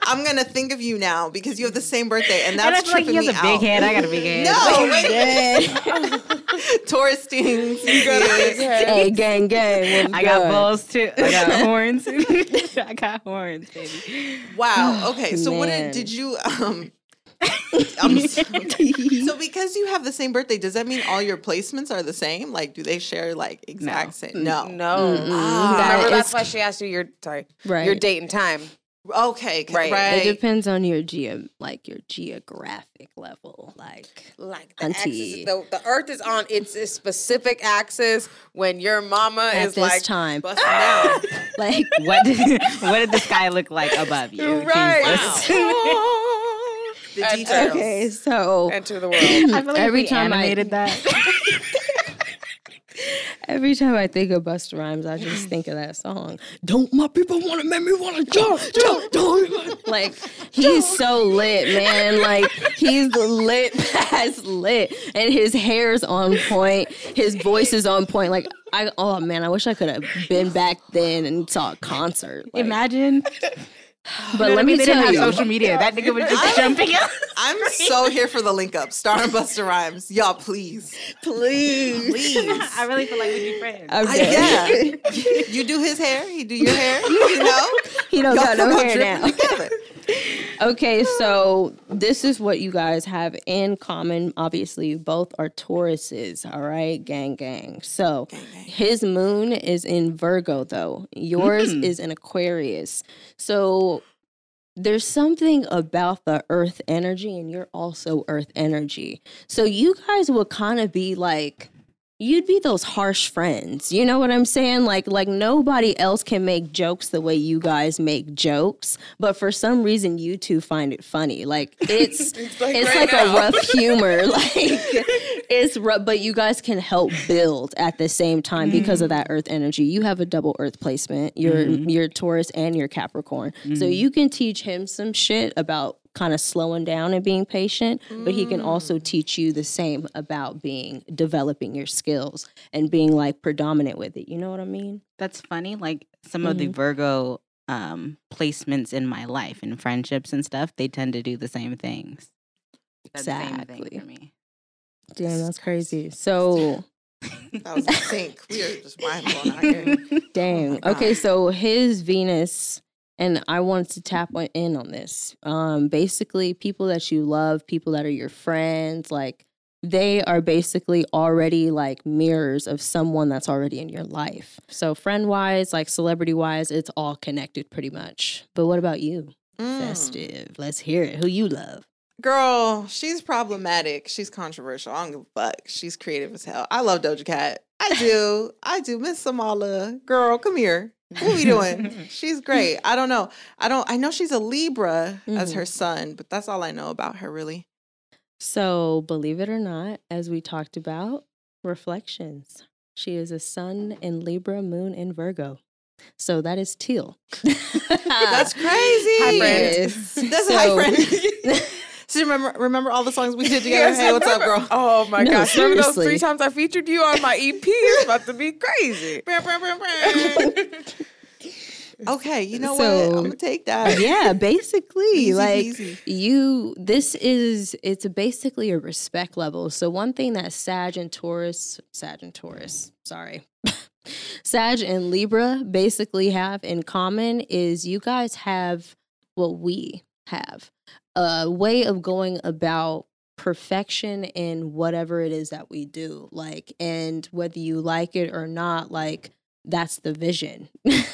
I'm gonna think of you now because you have the same birthday. And And I that's feel like tripping he has me a out. big head. I got a big <laughs> head. No, wait. Taurus stings. You got a big head. Hey, gang, gang. I got good? balls too. I got horns. I got horns, baby. Wow. Okay. So what did, did you um I'm <laughs> so, <laughs> so because you have the same birthday, does that mean all your placements are the same? Like do they share like exact No. same? No. No. Ah. That Remember, that's why she asked you your sorry, right. your date and time. Okay. Right. Right. It depends on your geo, like your geographic level. Like, Like the axis, the, the Earth is on its a specific axis when your mama at is this like time, busting down. <laughs> like What did, what did the sky look like above you? right. Jesus. The Enter. details. okay, so Enter the world. <laughs> I feel like Every every time time I- animated that. <laughs> every time I think of Busta Rhymes, I just think of that song. Don't my people want to make me want to jump, jump, jump? Like he's so lit, man. Like he's the lit past lit, and his hair's on point. His voice is on point. Like I, oh man, I wish I could have been back then and saw a concert. Like, Imagine. <sighs> but let me they tell didn't you, have social media. That nigga was just <laughs> jumping up. I'm so here for the link up. Star and Busta Rhymes. Y'all, please. please. Please. <laughs> I really feel like we'd be friends. I'm I- yeah. You do his hair, he do your hair. You know? <laughs> He don't Y'all got no hair now. together. Okay, so this is what you guys have in common. Obviously, you both are Tauruses, all right? Gang, gang. So his moon is in Virgo, though. Yours Mm. is in Aquarius. So there's something about the earth energy, and you're also earth energy. So you guys will kind of be like, you'd be those harsh friends. You know what I'm saying? Like like nobody else can make jokes the way you guys make jokes, but for some reason you two find it funny. Like <laughs> it's it's like, right a rough humor. <laughs> Like it's rough, but you guys can help build at the same time because of mm-hmm. that earth energy. You have a double earth placement. You're mm-hmm. you're Taurus and you're Capricorn. So mm-hmm. you can teach him some shit about kind of slowing down and being patient, but he can also teach you the same about being developing your skills and being like predominant with it. You know what I mean? That's funny. Like some of the Virgo um, placements in my life and friendships and stuff, they tend to do the same things. That's same Exactly. thing for me. Damn, that's crazy. So <laughs> That was in sync. We are just mind blown out here. <laughs> Dang. my okay, so his Venus, and I wanted to tap in on this. Um, basically, people that you love, people that are your friends, like they are basically already like mirrors of someone that's already in your life. So friend wise, like celebrity wise, it's all connected pretty much. But what about you? Mm. Festive. Let's hear it. Who you love? Girl, she's problematic. She's controversial. I don't give a fuck. She's creative as hell. I love Doja Cat. I do. I do. Miss Samala. Girl, come here. What we doing? <laughs> she's great. I don't know. I don't I know she's a Libra as Mhm. her son, but that's all I know about her really. So, believe it or not, as we talked about, reflections. She is a sun in Libra, moon in Virgo. So that is teal. <laughs> That's crazy. Hi, friend. That's So- hi friend. <laughs> so remember remember all the songs we did <laughs> together? Yes, hey, I what's up, remember- girl? Oh my No, gosh. Remember those three times I featured you on my EP? It's about to be crazy. <laughs> <laughs> okay, you know So- what? I'm gonna take that. yeah, basically, Easy like peasy. you. This is it's basically a respect level. So one thing that Sag and Taurus, Sag and Taurus, sorry, Sag and Libra basically have in common is you guys have what we have a way of going about perfection in whatever it is that we do like and whether you like it or not like that's the vision.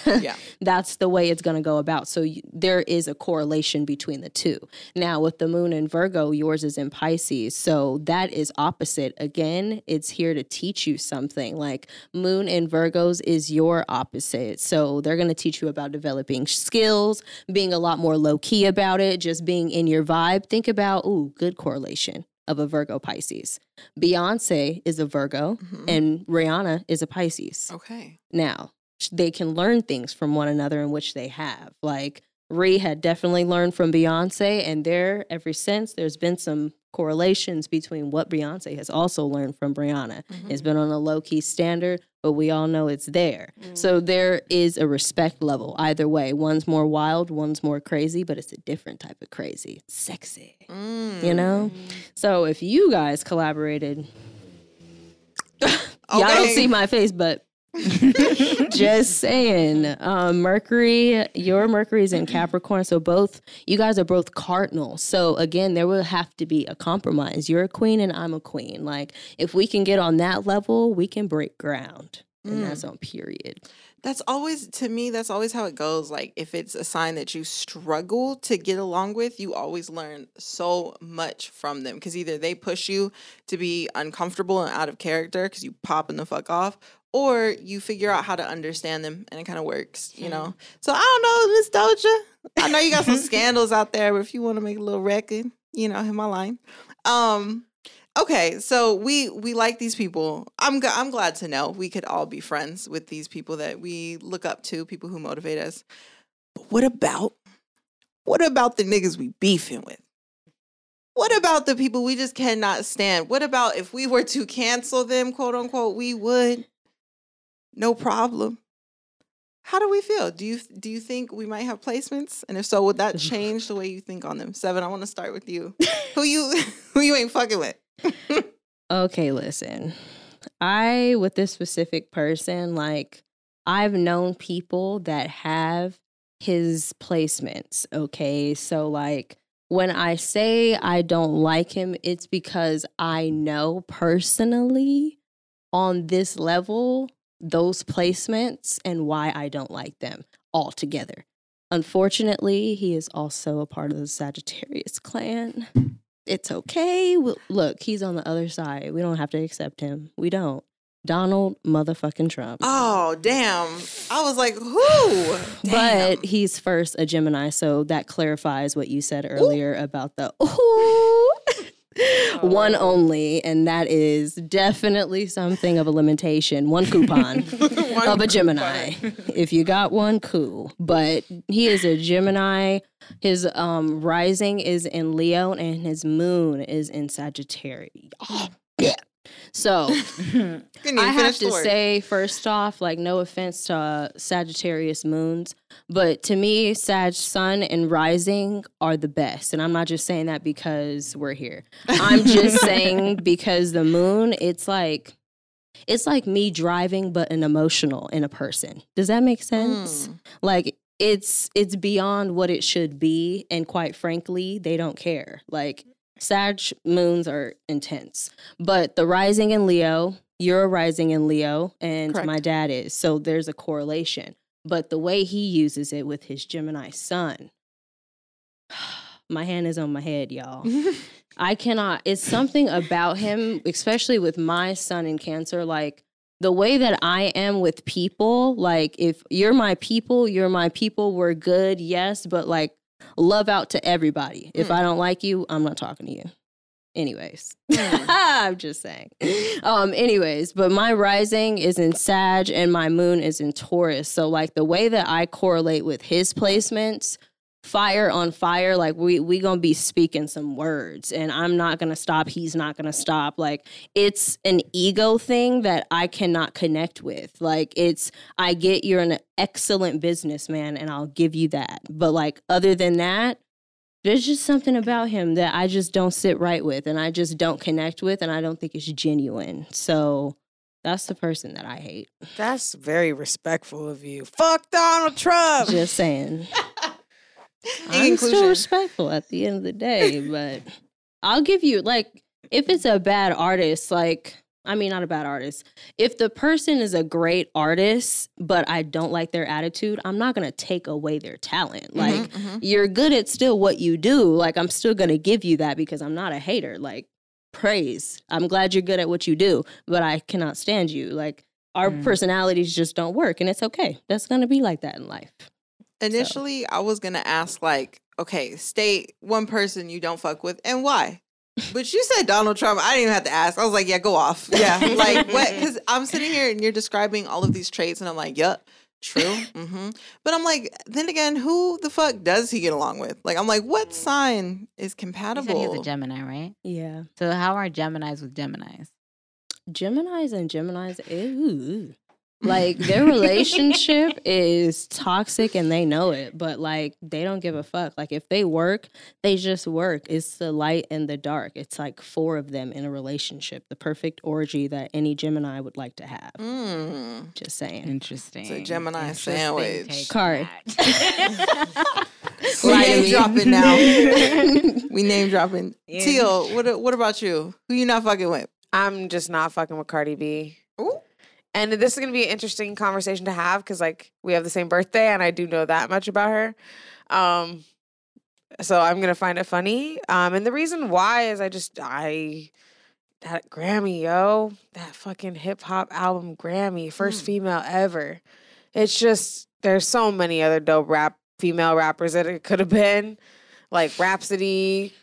Yeah. <laughs> that's the way it's going to go about. So you, there is a correlation between the two. Now with the moon in virgo yours is in pisces. So that is opposite. Again it's here to teach you something like moon in virgos is your opposite. So they're going to teach you about developing skills being a lot more low key about it just being in your vibe. Think about ooh good correlation of a virgo pisces beyonce is a virgo Mhm. and rihanna is a pisces Okay. now they can learn things from one another in which they have like Ree had definitely learned from Beyonce, and there, ever since, there's been some correlations between what Beyonce has also learned from Rihanna. Mhm. It's been on a low key standard, but we all know it's there. Mm. So there is a respect level either way. One's more wild, one's more crazy, but it's a different type of crazy. It's sexy, you Mm. know? So if you guys collaborated, <laughs> y'all don't see my face, but <laughs> just saying. Um, Mercury, your Mercury is in Capricorn, so both you guys are both cardinal. So again, there will have to be a compromise. You're a queen and I'm a queen. Like if we can get on that level, we can break ground. And Mm. that's on period. That's always to me. That's always how it goes. Like if it's a sign that you struggle to get along with, you always learn so much from them because either they push you to be uncomfortable and out of character because you popping the fuck off, or you figure out how to understand them and it kind of works. You know. So I don't know, Miss Doja. I know you got some <laughs> scandals out there, but if you want to make a little record, you know, hit my line. Um. Okay, so we we like these people. I'm g- I'm glad to know we could all be friends with these people that we look up to, people who motivate us. But what about what about the niggas we beefing with? What about the people we just cannot stand? What about if we were to cancel them, quote unquote, we would no problem. How do we feel? Do you do you think we might have placements? And if so, would that <laughs> change the way you think on them? Seven, I want to start with you. Who you <laughs> who you ain't fucking with? Okay, listen. I, with this specific person, like, I've known people that have his placements. Okay. So, like, when I say I don't like him, it's because I know personally on this level those placements and why I don't like them altogether. Unfortunately, he is also a part of the Sagittarius clan it's okay. We'll, look, he's on the other side. We don't have to accept him. We don't. Donald motherfucking Trump. Oh, damn. I was like, who? but he's first a Gemini, so that clarifies what you said earlier about the ooh. <laughs> one Oh. only, and that is definitely something of a limitation. One <laughs> coupon of a Gemini. if you got one, cool. But he is a Gemini. His um rising is in Leo and his moon is in Sagittarius. Oh, yeah. So <laughs> <laughs> I have to word. say, first off, like no offense to uh, Sagittarius moons, but to me, Sag Sun and Rising are the best, and I'm not just saying that because we're here. I'm just <laughs> saying because the moon, it's like. It's like me driving, but an emotional in a person. Does that make sense? Mm. like it's it's beyond what it should be and quite frankly they don't care like sag moons are intense but the rising in leo you're a rising in leo and Correct. my dad is so there's a correlation but the way he uses it with his gemini sun <sighs> my hand is on my head, y'all. <laughs> I cannot. It's something about him, especially with my son in cancer. Like the way that I am with people. Like if you're my people, you're my people. We're good, yes, but like love out to everybody. If Mm. I don't like you, I'm not talking to you. Anyways, Mm. <laughs> I'm just saying. Um, anyways, but my rising is in Sag and my moon is in Taurus. So like the way that I correlate with his placements, fire on fire, like we we gonna be speaking some words, and I'm not gonna stop. He's not gonna stop. Like it's an ego thing that I cannot connect with. Like it's I get you're an excellent businessman, and I'll give you that. But like other than that, there's just something about him that I just don't sit right with and I just don't connect with and I don't think it's genuine. So that's the person that I hate. That's very respectful of you. Fuck Donald Trump. Just saying. <laughs> In <laughs> I'm still respectful at the end of the day, but I'll give you like if it's a bad artist, like I mean not a bad artist. If the person is a great artist, but I don't like their attitude, I'm not gonna take away their talent. Like Mhm, mhm. you're good at still what you do. Like I'm still gonna give you that because I'm not a hater. Like praise. I'm glad you're good at what you do, but I cannot stand you. Like our Mm. personalities just don't work, and it's okay. That's gonna be like that in life. Initially, I was gonna ask like, okay, state one person you don't fuck with and why. <laughs> But you said Donald Trump. I didn't even have to ask. I was like, yeah, go off. Yeah, <laughs> like what? <laughs> Because I'm sitting here and you're describing all of these traits, and I'm like, yep, true. Mm-hmm. But I'm like, then again, who the fuck does he get along with? Like, I'm like, what sign is You said compatible? he's a Gemini, right? Yeah. So how are Geminis with Geminis? Geminis and Geminis, ew. Like their relationship is toxic and they know it, but like they don't give a fuck. Like if they work, they just work. It's the light and the dark. It's like four of them in a relationship, the perfect orgy that any Gemini would like to have. Mm. Just saying. Interesting. It's a Gemini Interesting sandwich. Card. that. We Lie to name me. dropping now. we name dropping. <laughs> Yeah. Teal, what what about you? Who you not fucking with? I'm just not fucking with Cardi B. Ooh. And this is gonna be an interesting conversation to have because like we have the same birthday and I do know that much about her. Um so I'm gonna find it funny. Um and the reason why is I just I that Grammy, yo, that fucking hip hop album Grammy, first Mm. female ever. It's just there's so many other dope rap female rappers that it could have been. Like Rapsody,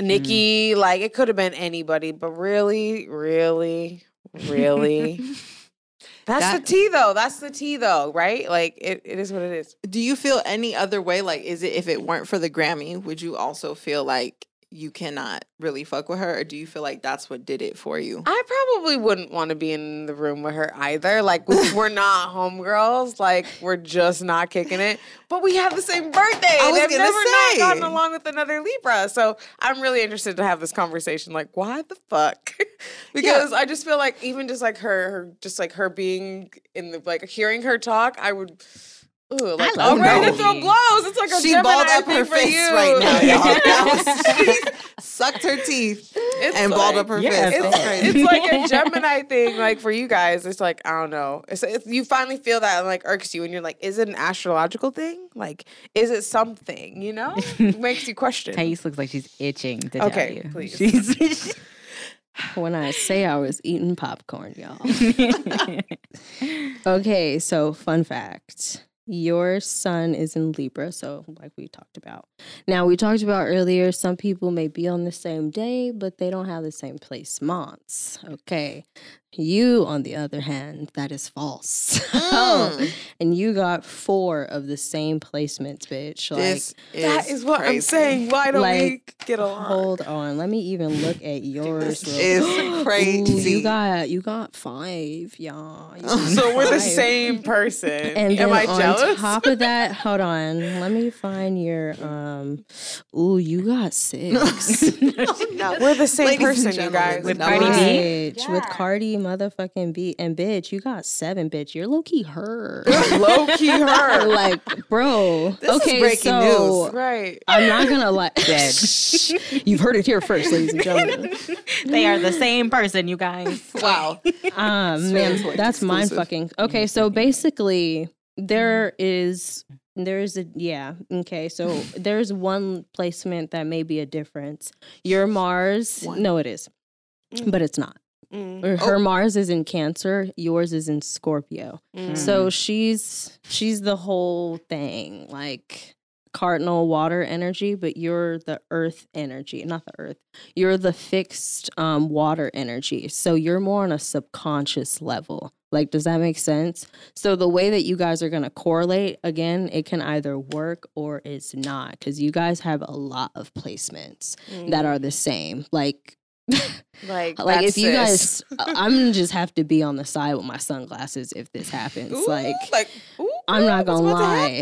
Nicki, like it could have been anybody, but really, really, really. <laughs> That's That- the tea though. That's the tea though, right? Like it, it is what it is. Do you feel any other way? Like, is it if it weren't for the Grammy, would you also feel like you cannot really fuck with her, or do you feel like that's what did it for you? I probably wouldn't want to be in the room with her either. Like we- we're <laughs> not homegirls. Like we're just not kicking it. But we have the same birthday. I and was I've never not say. gotten along with another Libra. So I'm really interested to have this conversation. Like, why the fuck? <laughs> because I just feel like even just like her, her just like her being in the like hearing her talk, I would. Ooh, like I'm ready her. to throw blows. It's like a she Gemini balled up thing her for face you. right now, y'all. <laughs> Was- she sucked her teeth <laughs> and like- balled up her Yes, fist. it's, it's like a <laughs> Gemini thing, like for you guys. It's like I don't know. It's, it's you finally feel that and like irks you, and you're like, is it an astrological thing? Like, is it something? You know, it makes you question. Thais looks like she's itching to Okay, tell you. please. She's When I say I was eating popcorn, y'all. Okay, so fun fact. Your sun is in Libra, so like we talked about. Now, we talked about earlier, some people may be on the same day, but they don't have the same placements. Okay. You, on the other hand, that is false. <laughs> Mm. and you got four of the same placements, bitch. Like, this that is what I'm saying. Why don't we get along? hold on. Let me even look at yours. This real is <gasps> Ooh, crazy. you got you got five, y'all. You <laughs> got so we're the same person. And Am then I on jealous? top of that, hold on. Let me find your um ooh, you got six. <laughs> we're the same Ladies person, you guys. With Cardi B? Bitch, With Yeah. Cardi motherfucking beat. and bitch, you got seven, bitch. You're low key her. Low key <laughs> her. like, bro. This is okay, breaking so news. right. I'm not gonna lie. Dead. <laughs> You've heard it here first, ladies and gentlemen. <laughs> they are the same person, you guys. Wow. Um, man, Fansworth that's mind fucking. Okay, so basically, there is There's a yeah. Okay, so there's one placement that may be a difference. Your Mars, One. no, it is, Mm. but it's not. Mm, Or Her Oh. Mars is in Cancer. Yours is in Scorpio. mm. So she's she's the whole thing, like cardinal water energy, but you're the earth energy, not the earth. You're the fixed um, water energy. So you're more on a subconscious level. Like, does that make sense? So the way that you guys are gonna correlate, again, it can either work or it's not, because you guys have a lot of placements that are the same. Like like <laughs> like if you sis. guys <laughs> i'm gonna just have to be on the side with my sunglasses if this happens Ooh, like like ooh, I'm not gonna lie.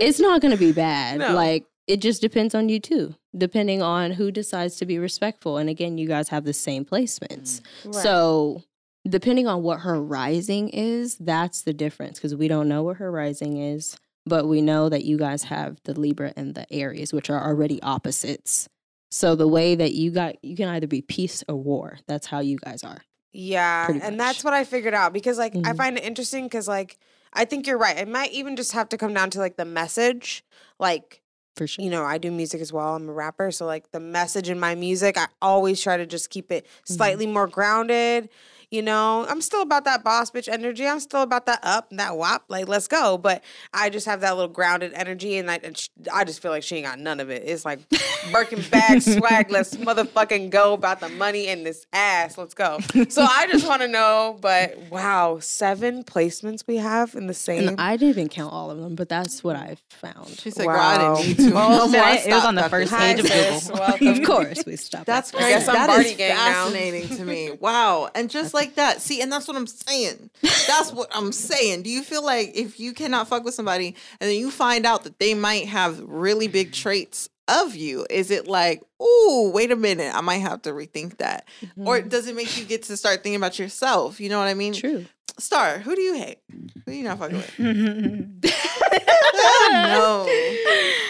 it's not gonna be bad No. like it just depends on you too depending on who decides to be respectful and again you guys have the same placements mm, Right. so depending on what her rising is that's the difference because we don't know what her rising is but we know that you guys have the libra and the aries which are already opposites so the way that you got you can either be peace or war that's how you guys are Yeah, and that's what I figured out because like I Mhm. find it interesting because like I think you're right. It might even just have to come down to like the message. Like, for sure you know, I do music as well. I'm a rapper, so like the message in my music, I always try to just keep it Mm-hmm. slightly more grounded. You know, I'm still about that boss bitch energy. I'm still about that up, that wop. Like, let's go. But I just have that little grounded energy, and I, and sh- I just feel like she ain't got none of it. It's like <laughs> Birkin bag swag. Let's motherfucking go about the money and this ass. Let's go. So I just want to know. But wow, seven placements we have in the same. And I didn't even count all of them, but that's what I found. She's like, girl, I Wow. didn't need to. Oh, No so more. I- it was on the first. Hi, page of. Google. Welcome. <laughs> of course, we stopped. <laughs> That's crazy. guess I'm That Barty is gang now. fascinating to me. Wow. And just like that. See, and that's what I'm saying. That's what I'm saying. Do you feel like if you cannot fuck with somebody and then you find out that they might have really big traits of you, is it like, ooh, wait a minute, I might have to rethink that? Or mm-hmm. does it make you get to start thinking about yourself? You know what I mean? True. Star, who do you hate? Who you not fucking with? <laughs> like <laughs> no.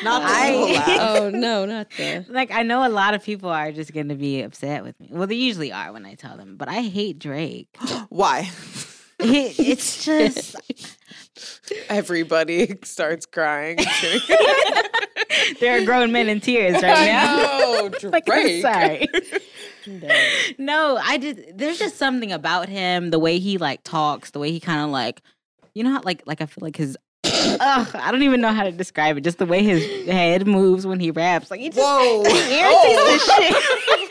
Not the I- <laughs> Oh no, not the. Like I know a lot of people are just gonna be upset with me. Well, they usually are when I tell them, but I hate Drake. <gasps> Why? He- it's <laughs> just Everybody starts crying. There are grown men in tears right now. no, Like, I'm Drake. sorry. no, I did. There's just something about him, the way he like talks, the way he kind of like, you know, how, like like I feel like his. Ugh, I don't even know how to describe it. Just the way his head moves when he raps, like he just Whoa. <laughs> irritates the shit. <laughs>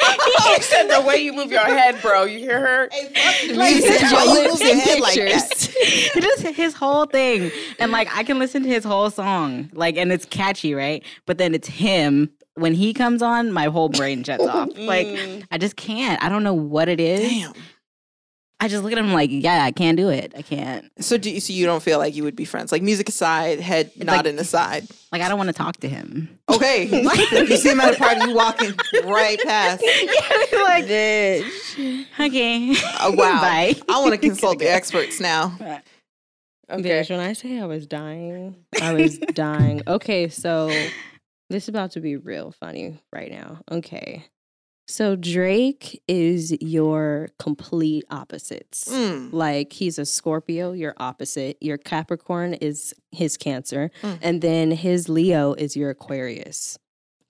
He said the way you move your head, bro. You hear her? Hey, fuck Like, music. his you whole move your head like that? <laughs> just his whole thing. And like I can listen to his whole song. Like and it's catchy, right? But then it's him. When he comes on, my whole brain shuts off. Like Mm. I just can't. I don't know what it is. Damn. I just look at him like, yeah, I can't do it. I can't. So do you, so you don't feel like you would be friends? Like music aside, head Like- nodding aside. Like I don't want to talk to him. Okay. <laughs> you see him at a party, you walking right past. <laughs> Yeah, like, Bitch. okay. Oh, wow. <laughs> Bye. I want to consult the experts now. Okay. Bitch, when I say I was dying, I was dying. Okay, so this is about to be real funny right now. Okay. So Drake is your complete opposites. Mm. Like he's a Scorpio, your opposite. Your Capricorn is his Cancer, Mm. and then his Leo is your Aquarius.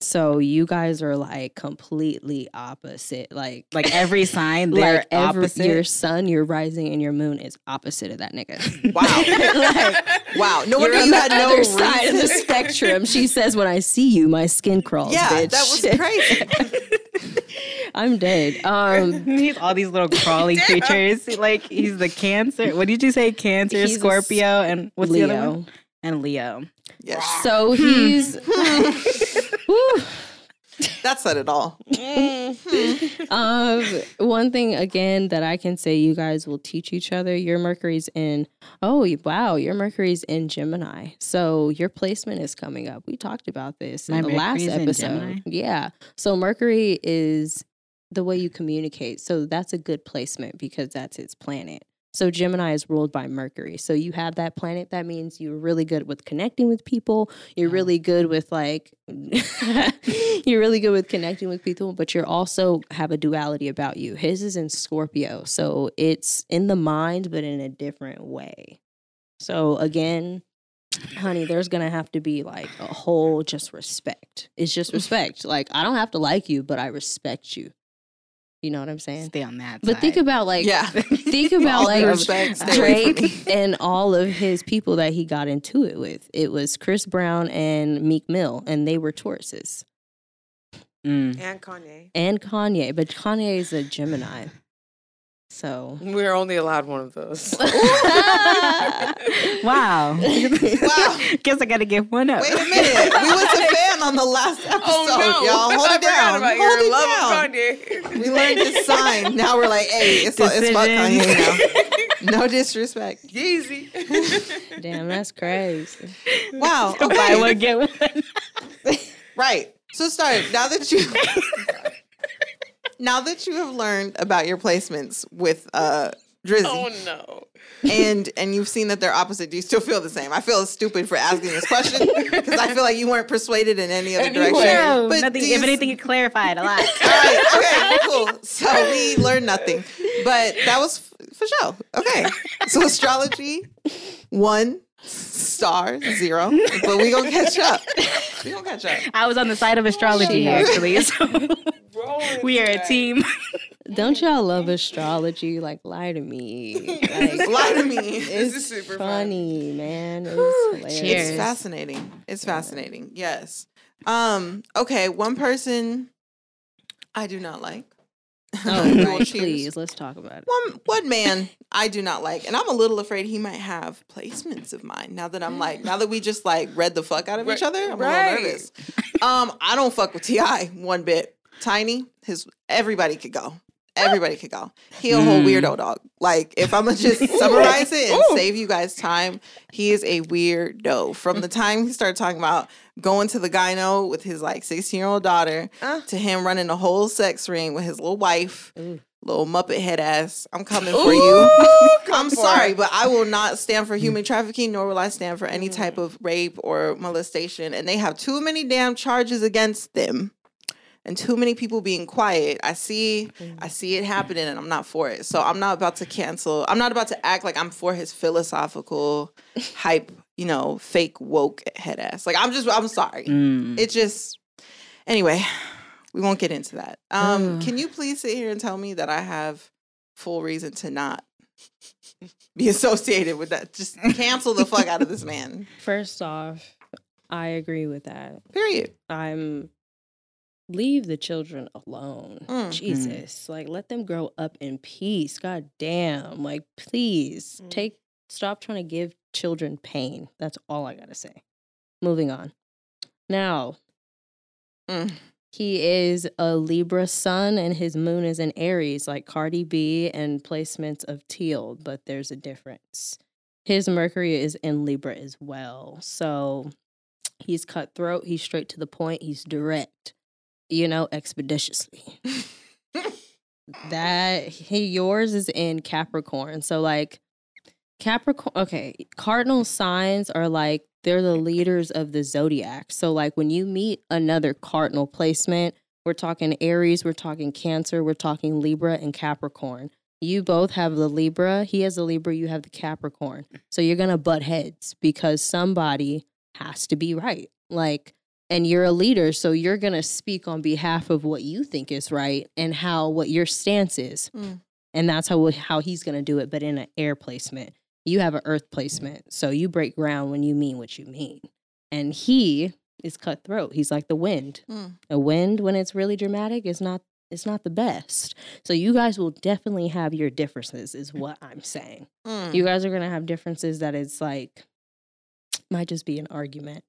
So you guys are like completely opposite. Like Like <laughs> every sign, they're like every, opposite. your sun, your rising, and your moon is opposite of that nigga. Wow. <laughs> <laughs> like, Wow. No you're wonder you had no other side of the spectrum. She says, "When I see you, my skin crawls." Yeah, bitch. that was crazy. I'm dead. Um, he's all these little crawly creatures. Like he's the Cancer. What did you say? Cancer, He's Scorpio, and what's the other Leo. one? And Leo. Yes. So he's. Whew. That said it all. um, one thing again that I can say, you guys will teach each other. Your Mercury's in. Oh wow, your Mercury's in Gemini, so your placement is coming up. We talked about this in My the last Mercury's in episode. Yeah, so Mercury is the way you communicate. So that's a good placement because that's its planet. So Gemini is ruled by Mercury. So you have that planet. That means you're really good with connecting with people. You're Yeah. really good with like <laughs> you're really good with connecting with people, but you're also have a duality about you. His is in Scorpio. So it's in the mind, but in a different way. So again, honey, there's gonna have to be like a whole just respect. It's just <laughs> respect. like I don't have to like you, but I respect you. You know what I'm saying? Stay on that. But think about like yeah. <laughs> think <laughs> about like respect, stay away from Drake and all of his people that he got into it with. It was Chris Brown and Meek Mill, and they were Tauruses. Mm. And Kanye. And Kanye, but Kanye is a Gemini. So We're only allowed one of those. <laughs> wow. <laughs> Wow. <laughs> Guess I gotta give one up. Wait a minute. We was a fan on the last oh, episode, Oh, y'all. Hold I it down. forgot about Hold your it love down. We learned this sign. Now we're like, hey, it's, it's about Decisions. Kanye now. No disrespect. Yeezy. damn, that's crazy. Wow. Buy Okay. one, get one. Right. So start now that you now that you have learned about your placements with uh Drizzy oh no. and and you've seen that they're opposite, do you still feel the same? I feel stupid for asking this question <laughs> because I feel like you weren't persuaded in any other Anyway. direction. No, But nothing, you if s- anything, it clarified a lot. <laughs> All right. Okay. Cool. So we learned nothing, but that was f- for sure. Okay. So astrology, one star, zero. But we gonna catch up. <laughs> We gonna catch up. I was on the side of astrology actually. So <laughs> we are a team. <laughs> Don't y'all love astrology? Like lie to me. Like Lie to me. This is it's super fun. funny, man. It's hilarious. Cheers. It's fascinating. It's fascinating. Yes. Um. Okay. One person I do not like. Oh, <laughs> We right. Please, let's talk about it. One one man I do not like, and I'm a little afraid he might have placements of mine. Now that I'm like, now that we just like read the fuck out of each other, I'm right. a little nervous. Um, I don't fuck with T.I. one bit. Tiny, his everybody could go. Everybody could go. He a whole Mm. weirdo dog. Like if I'm gonna just <laughs> summarize it and save you guys time, he is a weirdo. From the time he started talking about going to the gyno with his like 16 year old daughter, Uh. to him running the whole sex ring with his little wife, Ooh. little muppet head ass. I'm coming for Ooh, <laughs> you. I'm for sorry, it. but I will not stand for human trafficking, nor will I stand for any type of rape or molestation. And they have too many damn charges against them. And too many people being quiet. I see, I see it happening, and I'm not for it. So I'm not about to cancel. I'm not about to act like I'm for his philosophical <laughs> hype, you know, fake woke head ass. Like I'm just, I'm sorry. Mm. It just, anyway, we won't get into that. Um, can you please sit here and tell me that I have full reason to not <laughs> be associated with that? Just cancel the fuck out of this man. <laughs> First off, I agree with that. Period. I'm leave the children alone. Mm. Jesus. Like let them grow up in peace. God damn. Like please Mm. take stop trying to give children pain. That's all I gotta say. Moving on. Now, Mm. he is a Libra sun and his moon is in Aries, like Cardi B and placements of teal, but there's a difference. His Mercury is in Libra as well. So he's cutthroat, he's straight to the point, he's direct, you know, expeditiously. that he yours is in Capricorn. So like Capricorn okay, cardinal signs are like they're the leaders of the zodiac. So like when you meet another cardinal placement, we're talking Aries, we're talking Cancer, we're talking Libra and Capricorn. You both have the Libra, he has the Libra, you have the Capricorn. So you're going to butt heads because somebody has to be right. Like and you're a leader, so you're going to speak on behalf of what you think is right and how what your stance is. Mm. And that's how how he's going to do it but in an air placement. You have an earth placement. So you break ground when you mean what you mean. And he is cutthroat. He's like the wind. Mm. A wind when it's really dramatic is not it's not the best. So you guys will definitely have your differences is what I'm saying. Mm. You guys are going to have differences that it's like might just be an argument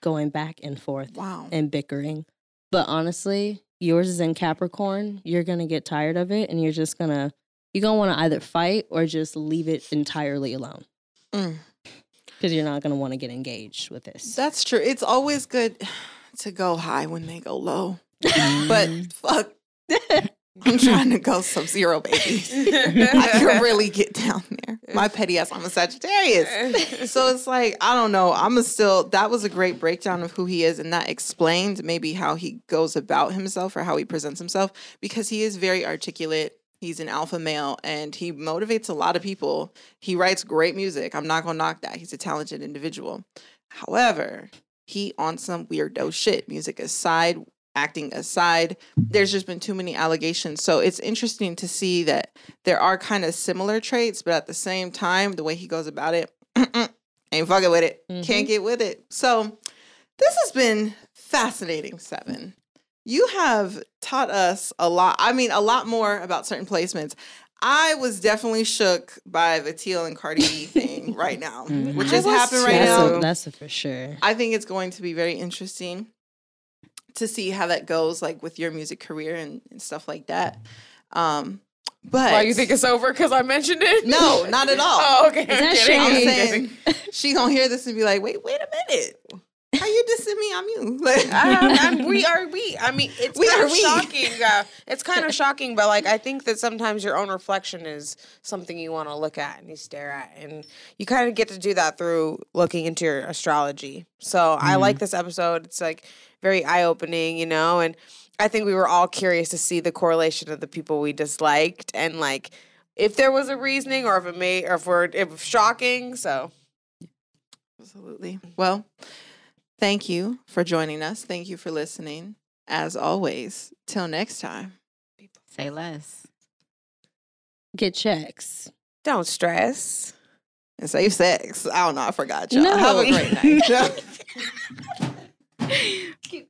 going back and forth Wow. and bickering. But honestly, yours is in Capricorn. You're going to get tired of it and you're just going to you're going to want to either fight or just leave it entirely alone Mm. because you're not going to want to get engaged with this. That's true. It's always good <sighs> to go high when they go low. But fuck, <laughs> I'm trying to go sub zero, baby. <laughs> I can really get down there. My petty ass, I'm a Sagittarius. <laughs> So it's like, I don't know. I'm a still, that was a great breakdown of who he is. And that explained maybe how he goes about himself or how he presents himself because he is very articulate. He's an alpha male and he motivates a lot of people. He writes great music. I'm not gonna knock that. He's a talented individual. However, he on some weirdo shit. Music aside, acting aside, there's just been too many allegations. So it's interesting to see that there are kind of similar traits, but at the same time, the way he goes about it, <clears throat> ain't fucking with it. Can't get with it. So this has been fascinating, Seven. You have taught us a lot. I mean, a lot more about certain placements. I was definitely shook by the Teal and Cardi B <laughs> thing right now, Mhm. which I is happening right That's now. a, that's a for sure. I think it's going to be very interesting to see how that goes, like with your music career and, and stuff like that. Um, but Why you think it's over? Because I mentioned it? no, not at all. <laughs> Oh, okay. that I'm kidding. I'm saying she gonna hear this and be like, wait, wait a minute. How you dissing me? I'm you. Like, Um, and we are we. I mean, it's We kind are of we. shocking. Uh, it's <laughs> kind of shocking, but like I think that sometimes your own reflection is something you want to look at and you stare at, and you kind of get to do that through looking into your astrology. So I like this episode. It's like very eye opening, you know, and I think we were all curious to see the correlation of the people we disliked and like if there was a reasoning or if it made or if we're if it was shocking. So Absolutely. Well, thank you for joining us. Thank you for listening. As always, till next time. Say less. Get checks. don't stress. And save sex. I don't know. I forgot y'all. No. Have a great night. <laughs> <laughs> que,